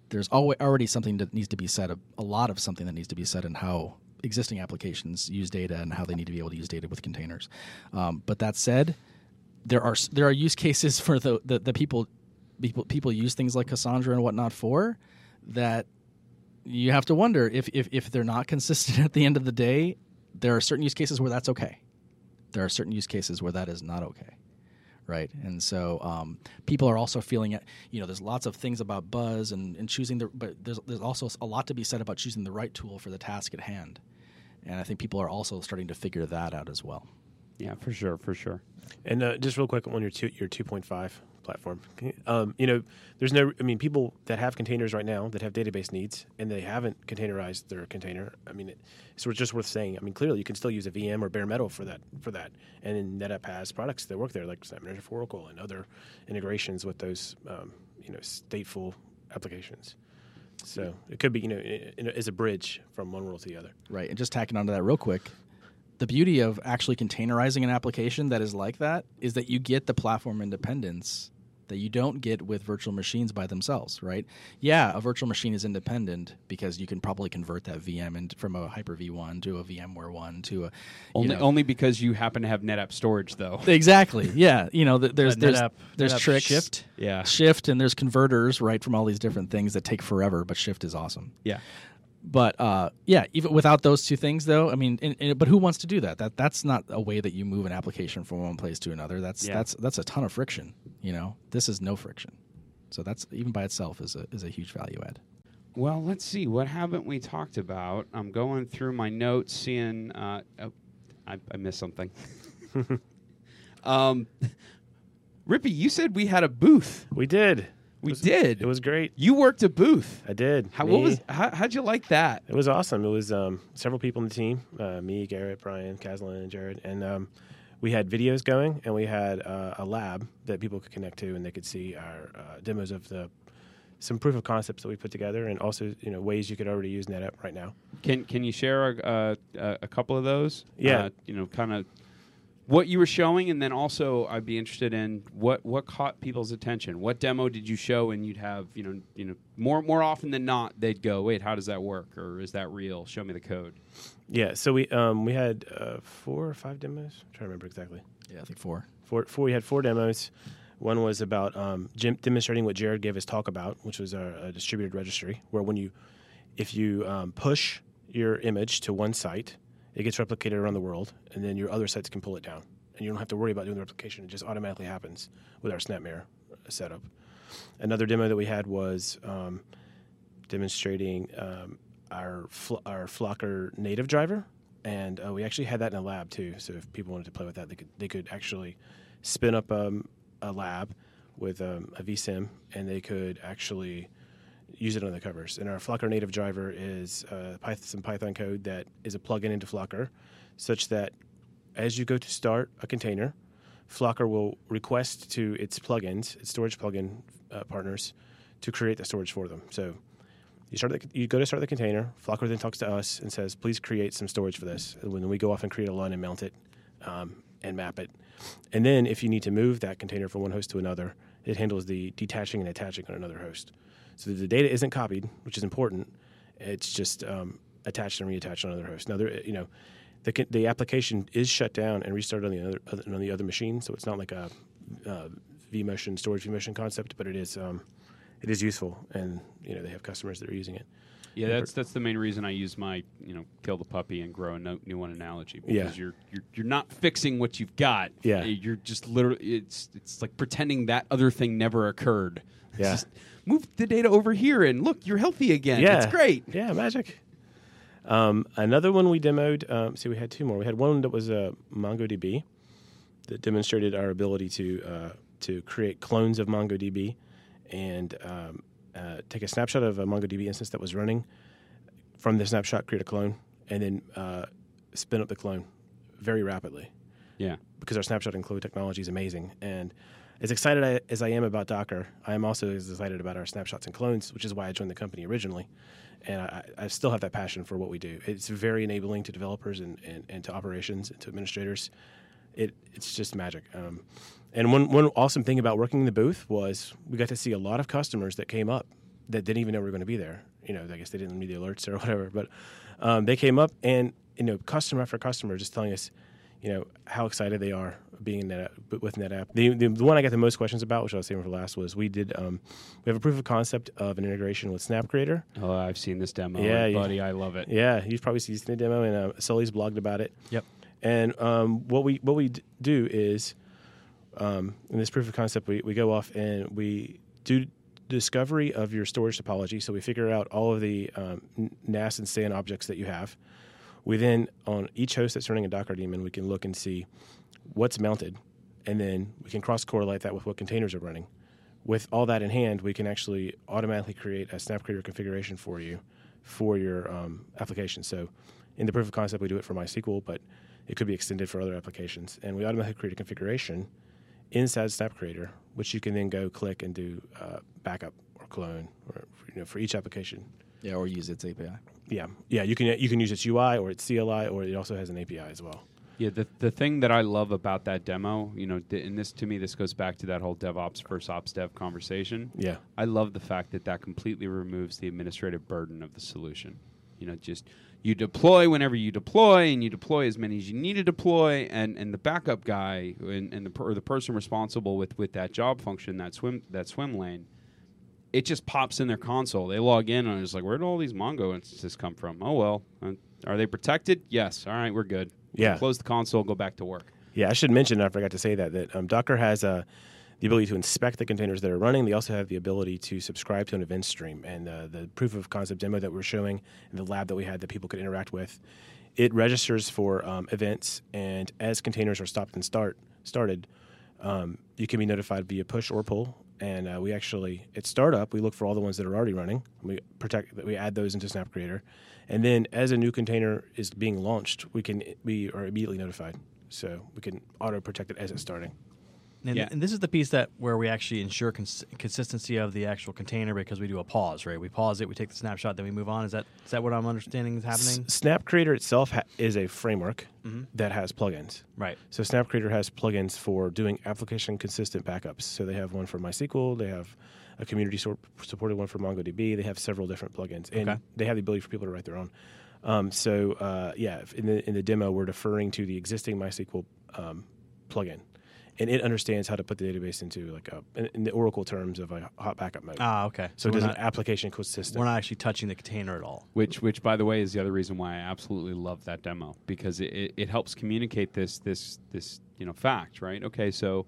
There's always already something that needs to be said, a, a lot of something that needs to be said in how existing applications use data and how they need to be able to use data with containers. Um, but that said, there are there are use cases for the, the, the people people people use things like Cassandra and whatnot for, that you have to wonder if if if they're not consistent at the end of the day, there are certain use cases where that's okay. There are certain use cases where that is not okay right? And so um, people are also feeling it. You know, there's lots of things about buzz and, and choosing the, but there's there's also a lot to be said about choosing the right tool for the task at hand. And I think people are also starting to figure that out as well. Yeah, for sure, for sure. And uh, just real quick on your two, your 2.5 platform, um, you know, there's no. I mean, people that have containers right now that have database needs and they haven't containerized their container. I mean, it, it's just worth saying. I mean, clearly you can still use a VM or bare metal for that. For that, and NetApp has products that work there, like SnapManager for Oracle and other integrations with those, um, you know, stateful applications. So it could be, you know, as a bridge from one world to the other. Right. And just tacking onto that real quick, the beauty of actually containerizing an application that is like that is that you get the platform independence that you don't get with virtual machines by themselves, right? Yeah, a virtual machine is independent because you can probably convert that VM in, from a Hyper V1 to a VMware one to a Only, know- only because you happen to have NetApp storage, though. exactly. Yeah, you know, th- there's Uh, there's NetApp- there's NetApp tricks, Shift? Yeah. shift, and there's converters, right, from all these different things that take forever. But shift is awesome. Yeah. But uh, yeah, even without those two things, though, I mean, and, and- but who wants to do that? That that's not a way that you move an application from one place to another. That's Yeah. that's that's a ton of friction. You know, this is no friction. So that's even by itself is a is a huge value add. Well, let's see. What haven't we talked about? I'm going through my notes, seeing. Uh, oh, I, I missed something. um, Rippy, you said we had a booth. We did. We It was- did. It was great. You worked a booth. I did. How, what was, how, how'd you like that? It was awesome. It was um, several people in the team uh, me, Garrett, Brian, Caslin, and Jared. And um, we had videos going and we had uh, a lab that people could connect to and they could see our uh, demos of the some proof of concepts that we put together and also you know ways you could already use NetApp right now. Can Can you share a, uh, a, a couple of those? Yeah. Uh, you know, kind of what you were showing, and then also I'd be interested in what what caught people's attention. What demo did you show, and you'd have you know you know more more often than not they'd go, wait, how does that work, or is that real? Show me the code. Yeah, so we um, we had uh, four or five demos. I'm trying to remember exactly. Yeah, I think four. Four, four we had four demos. One was about um, Jim demonstrating what Jared gave his talk about, which was a, a distributed registry, where when you, if you um, push your image to one site, it gets replicated around the world, and then your other sites can pull it down, and you don't have to worry about doing the replication; it just automatically happens with our SnapMirror setup. Another demo that we had was um, demonstrating um, our fl- our Flocker native driver, and uh, we actually had that in a lab too. So if people wanted to play with that, they could they could actually spin up um, a lab with um, a vSIM, and they could actually use it on the covers. And our Flocker native driver is uh, Python, some Python code that is a plugin into Flocker, such that as you go to start a container, Flocker will request to its plugins, its storage plugin uh, partners, to create the storage for them. So you start the, you go to start the container. Flocker then talks to us and says, "Please create some storage for this." And when we go off and create a LUN and mount it um, and map it, and then if you need to move that container from one host to another, it handles the detaching and attaching on another host. So the data isn't copied, which is important. It's just um, attached and reattached on another host. Now, there, you know, the the application is shut down and restarted on the other on the other machine. So it's not like a uh, vMotion storage vMotion concept, but it is um, it is useful, and you know they have customers that are using it. Yeah, that's that's the main reason I use my you know kill the puppy and grow a no, new one analogy because Yeah. you're, you're you're not fixing what you've got. Yeah. you're just literally it's it's like pretending that other thing never occurred. Yeah. just move the data over here and look, you're healthy again. Yeah, it's great. Yeah, magic. Um, another one we demoed. Um, see, we had two more. We had one that was uh, MongoDB that demonstrated our ability to uh, to create clones of MongoDB and um, uh, take a snapshot of a MongoDB instance that was running. From the snapshot, create a clone, and then uh, spin up the clone very rapidly Yeah, because our snapshot and clone technology is amazing. And as excited as I am about Docker, I am also as excited about our snapshots and clones, which is why I joined the company originally. And I, I still have that passion for what we do. It's very enabling to developers and, and, and to operations and to administrators. It, it's just magic. Um, and one, one awesome thing about working in the booth was we got to see a lot of customers that came up that didn't even know we were going to be there. You know, I guess they didn't read the alerts or whatever, but um, they came up and, you know, customer after customer just telling us, you know how excited they are being in NetApp, with NetApp. The, the the one I got the most questions about, which I was saving for last, was we did um, we have a proof of concept of an integration with Snap Creator. Oh, I've seen this demo, Yeah, buddy. I love it. Yeah, you've probably seen the demo, and uh, Sully's blogged about it. Yep. And um, what we what we d- do is um, in this proof of concept, we, we go off and we do discovery of your storage topology. So we figure out all of the um, NAS and SAN objects that you have. We then on each host that's running a Docker daemon, we can look and see what's mounted, and then we can cross correlate that with what containers are running. With all that in hand, we can actually automatically create a Snap Creator configuration for you for your um, application. So in the proof of concept, we do it for MySQL, but it could be extended for other applications. And we automatically create a configuration inside Snap Creator, which you can then go click and do uh, backup or clone, or you know, for each application. Yeah, or use its API. Yeah, yeah, you can you can use its UI or its CLI, or it also has an API as well. Yeah, the the thing that I love about that demo, you know, th- and this to me, this goes back to that whole DevOps versus Ops Dev conversation. Yeah, I love the fact that that completely removes the administrative burden of the solution. You know, just you deploy whenever you deploy, and you deploy as many as you need to deploy, and, and the backup guy and, and the per, or the person responsible with, with that job function, that swim that swim lane, it just pops in their console. They log in and it's like, where did all these Mongo instances come from? Oh well, uh, are they protected? Yes. All right, we're good. Yeah. Close the console, go back to work. yeah. I should mention. I forgot to say that that um, Docker has uh, the ability to inspect the containers that are running. They also have the ability to subscribe to an event stream. And uh, the proof of concept demo that we're showing in the lab that we had that people could interact with, it registers for um, events. And as containers are stopped and start started, um, you can be notified via push or pull. And uh, we actually, at startup, we look for all the ones that are already running. We protect, we add those into Snap Creator, and then as a new container is being launched, we can we are immediately notified, so we can auto protect it as it's starting. And, Yeah. and this is the piece that where we actually ensure cons- consistency of the actual container because we do a pause, right? We pause it, we take the snapshot, then we move on. Is that is that what I'm understanding is happening? S- Snap Creator itself ha- is a framework Mm-hmm. that has plugins. Right. So Snap Creator has plugins for doing application consistent backups. So they have one for MySQL, they have a community sor- supported one for MongoDB. They have several different plugins, and Okay. they have the ability for people to write their own. Um, so uh, yeah, in the in the demo, we're deferring to the existing MySQL um, plugin, and it understands how to put the database into like a in, in the Oracle terms of a hot backup mode. Ah, okay. so it does not, an application consistent. we're not actually touching the container at all. Which, which, by the way, is the other reason why I absolutely love that demo because it, it, it helps communicate this this this you know fact, right? Okay, so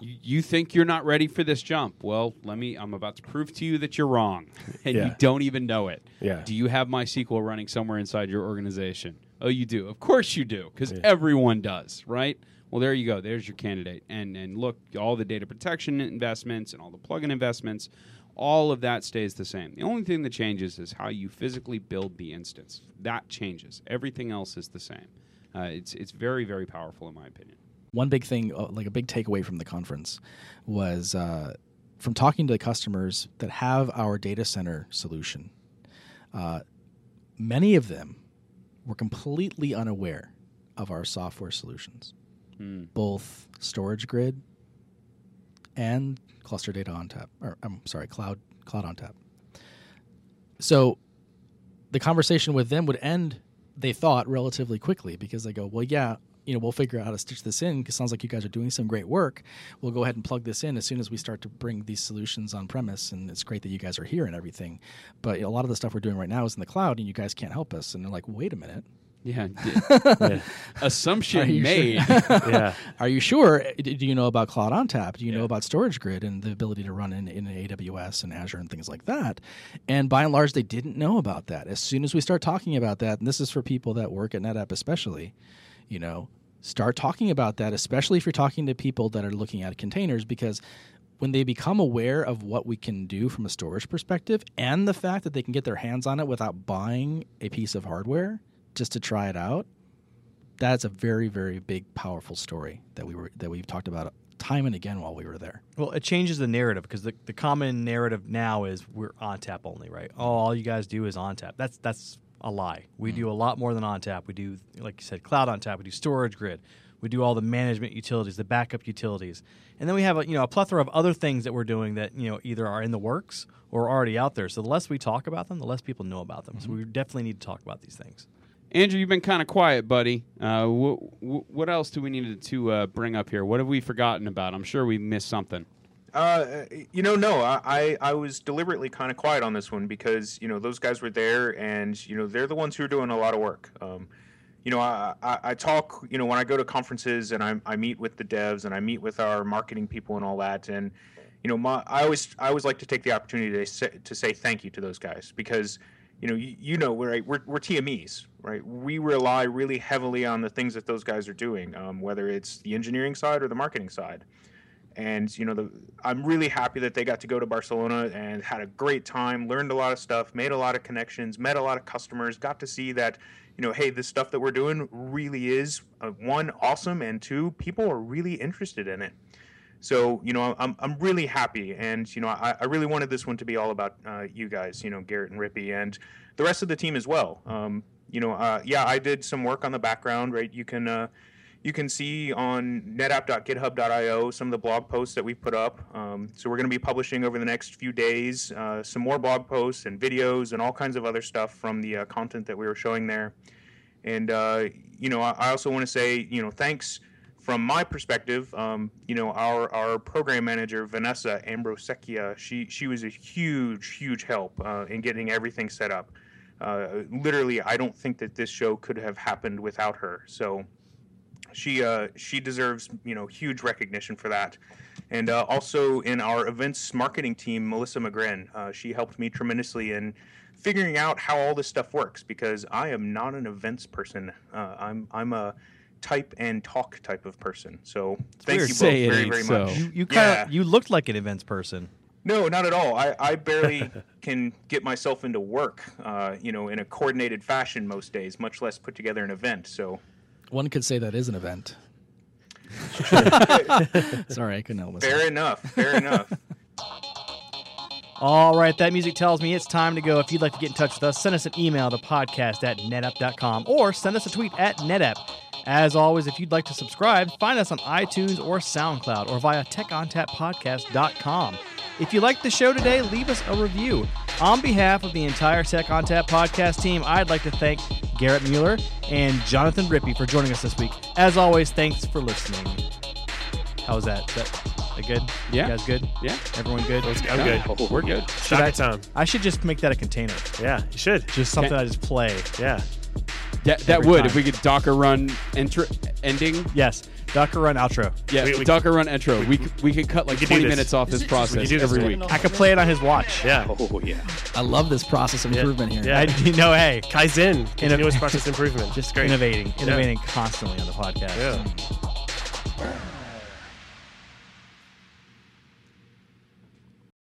you, you think you're not ready for this jump. Well, let me. I'm about to prove to you that you're wrong, and you don't even know it. Yeah. Do you have MySQL running somewhere inside your organization? Oh, you do. Of course you do, because Yeah. everyone does, right? Well, there you go. There's your candidate. And and look, all the data protection investments and all the plugin investments, all of that stays the same. The only thing that changes is how you physically build the instance. That changes. Everything else is the same. Uh, it's it's very very powerful in my opinion. One big thing, uh, like a big takeaway from the conference, was uh, from talking to the customers that have our data center solution. Uh, many of them were completely unaware of our software solutions, Hmm. both StorageGRID and cluster Data ONTAP. Or I'm sorry, cloud Cloud ONTAP. So the conversation with them would end, they thought, relatively quickly because they go, well, yeah, you know, we'll figure out how to stitch this in because it sounds like you guys are doing some great work. We'll go ahead and plug this in as soon as we start to bring these solutions on premise. And it's great that you guys are here and everything. But a lot of the stuff we're doing right now is in the cloud and you guys can't help us. And they're like, wait a minute. Yeah. Yeah. Assumption Are you made. yeah. Are you sure? Do you know about Cloud ONTAP? Do you Yeah. know about Storage Grid and the ability to run in, in AWS and Azure and things like that? And by and large, they didn't know about that. As soon as we start talking about that, and this is for people that work at NetApp especially, you know, start talking about that, especially if you're talking to people that are looking at containers, because when they become aware of what we can do from a storage perspective and the fact that they can get their hands on it without buying a piece of hardware just to try it out, that's a very very big powerful story that we were that we've talked about time and again while we were there Well, it changes the narrative because the, the common narrative now is we're ONTAP only, right? Oh, all you guys do is ONTAP. That's that's a lie. We mm. do a lot more than ONTAP. We do, like you said, Cloud ONTAP. We do StorageGRID. We do all the management utilities, the backup utilities, and then we have a you know a plethora of other things that we're doing that you know either are in the works or already out there. So the less we talk about them, the less people know about them. So mm-hmm. we definitely need to talk about these things. Andrew, you've been kind of quiet, buddy. Uh, wh- wh- what else do we need to uh, bring up here? What have we forgotten about? I'm sure we missed something. Uh, you know, no, I, I, was deliberately kind of quiet on this one because you know those guys were there, and you know they're the ones who are doing a lot of work. Um, you know, I, I, I talk, you know, when I go to conferences and I, I meet with the devs and I meet with our marketing people and all that, and you know, my I always I always like to take the opportunity to say, to say thank you to those guys because you know you, you know we're, we're we're TMEs, right? We rely really heavily on the things that those guys are doing, um, whether it's the engineering side or the marketing side and you know the, i'm really happy that they got to go to barcelona and had a great time learned a lot of stuff made a lot of connections met a lot of customers got to see that you know hey this stuff that we're doing really is uh, one awesome and two people are really interested in it so you know i'm, I'm really happy and you know I, I really wanted this one to be all about uh, you guys you know garrett and rippy and the rest of the team as well um, you know uh, yeah i did some work on the background right you can uh, you can see on netapp.github.io some of the blog posts that we've put up. Um, so we're going to be publishing over the next few days uh, some more blog posts and videos and all kinds of other stuff from the uh, content that we were showing there. And uh, you know, I, I also want to say, you know, thanks from my perspective. Um, you know, our our program manager Vanessa Ambrosecchia, she she was a huge huge help uh, in getting everything set up. Uh, literally, I don't think that this show could have happened without her. So she uh, she deserves you know huge recognition for that. And uh, also in our events marketing team, Melissa McGrin, uh, she helped me tremendously in figuring out how all this stuff works because I am not an events person. Uh, I'm I'm a type and talk type of person. So thank you both very very so. much. You, you kind of Yeah. you looked like an events person. No, not at all. I, I barely can get myself into work, uh, you know, in a coordinated fashion most days, much less put together an event. So One could say that is an event. Sorry, I couldn't help myself. fair enough. Fair enough. All right, that music tells me it's time to go. If you'd like to get in touch with us, send us an email to podcast at netapp.com or send us a tweet at netapp. As always, if you'd like to subscribe, find us on iTunes or SoundCloud or via techontapodcast.com. If you liked the show today, leave us a review. On behalf of the entire Tech ONTAP podcast team, I'd like to thank Garrett Mueller and Jonathan Rippy for joining us this week. As always, thanks for listening. How was that? Is that, that good? Yeah. You guys good? Yeah. Everyone good? I'm good. Oh, we're good. Shocker time. I should just make that a container. Yeah, you should. Just something Okay. I just play. Yeah. That, that would time. if we could Docker run intro ending. Yes. Docker run outro. Yeah, We- we- Docker run intro. We could, we could cut like could 20 minutes off this We process this every week. I could play it on his watch. Yeah. Oh yeah. I love this process of Yeah. improvement here. Yeah. I, you know, hey, Kaizen, continuous process improvement. just great. innovating, innovating constantly on the podcast. Yeah.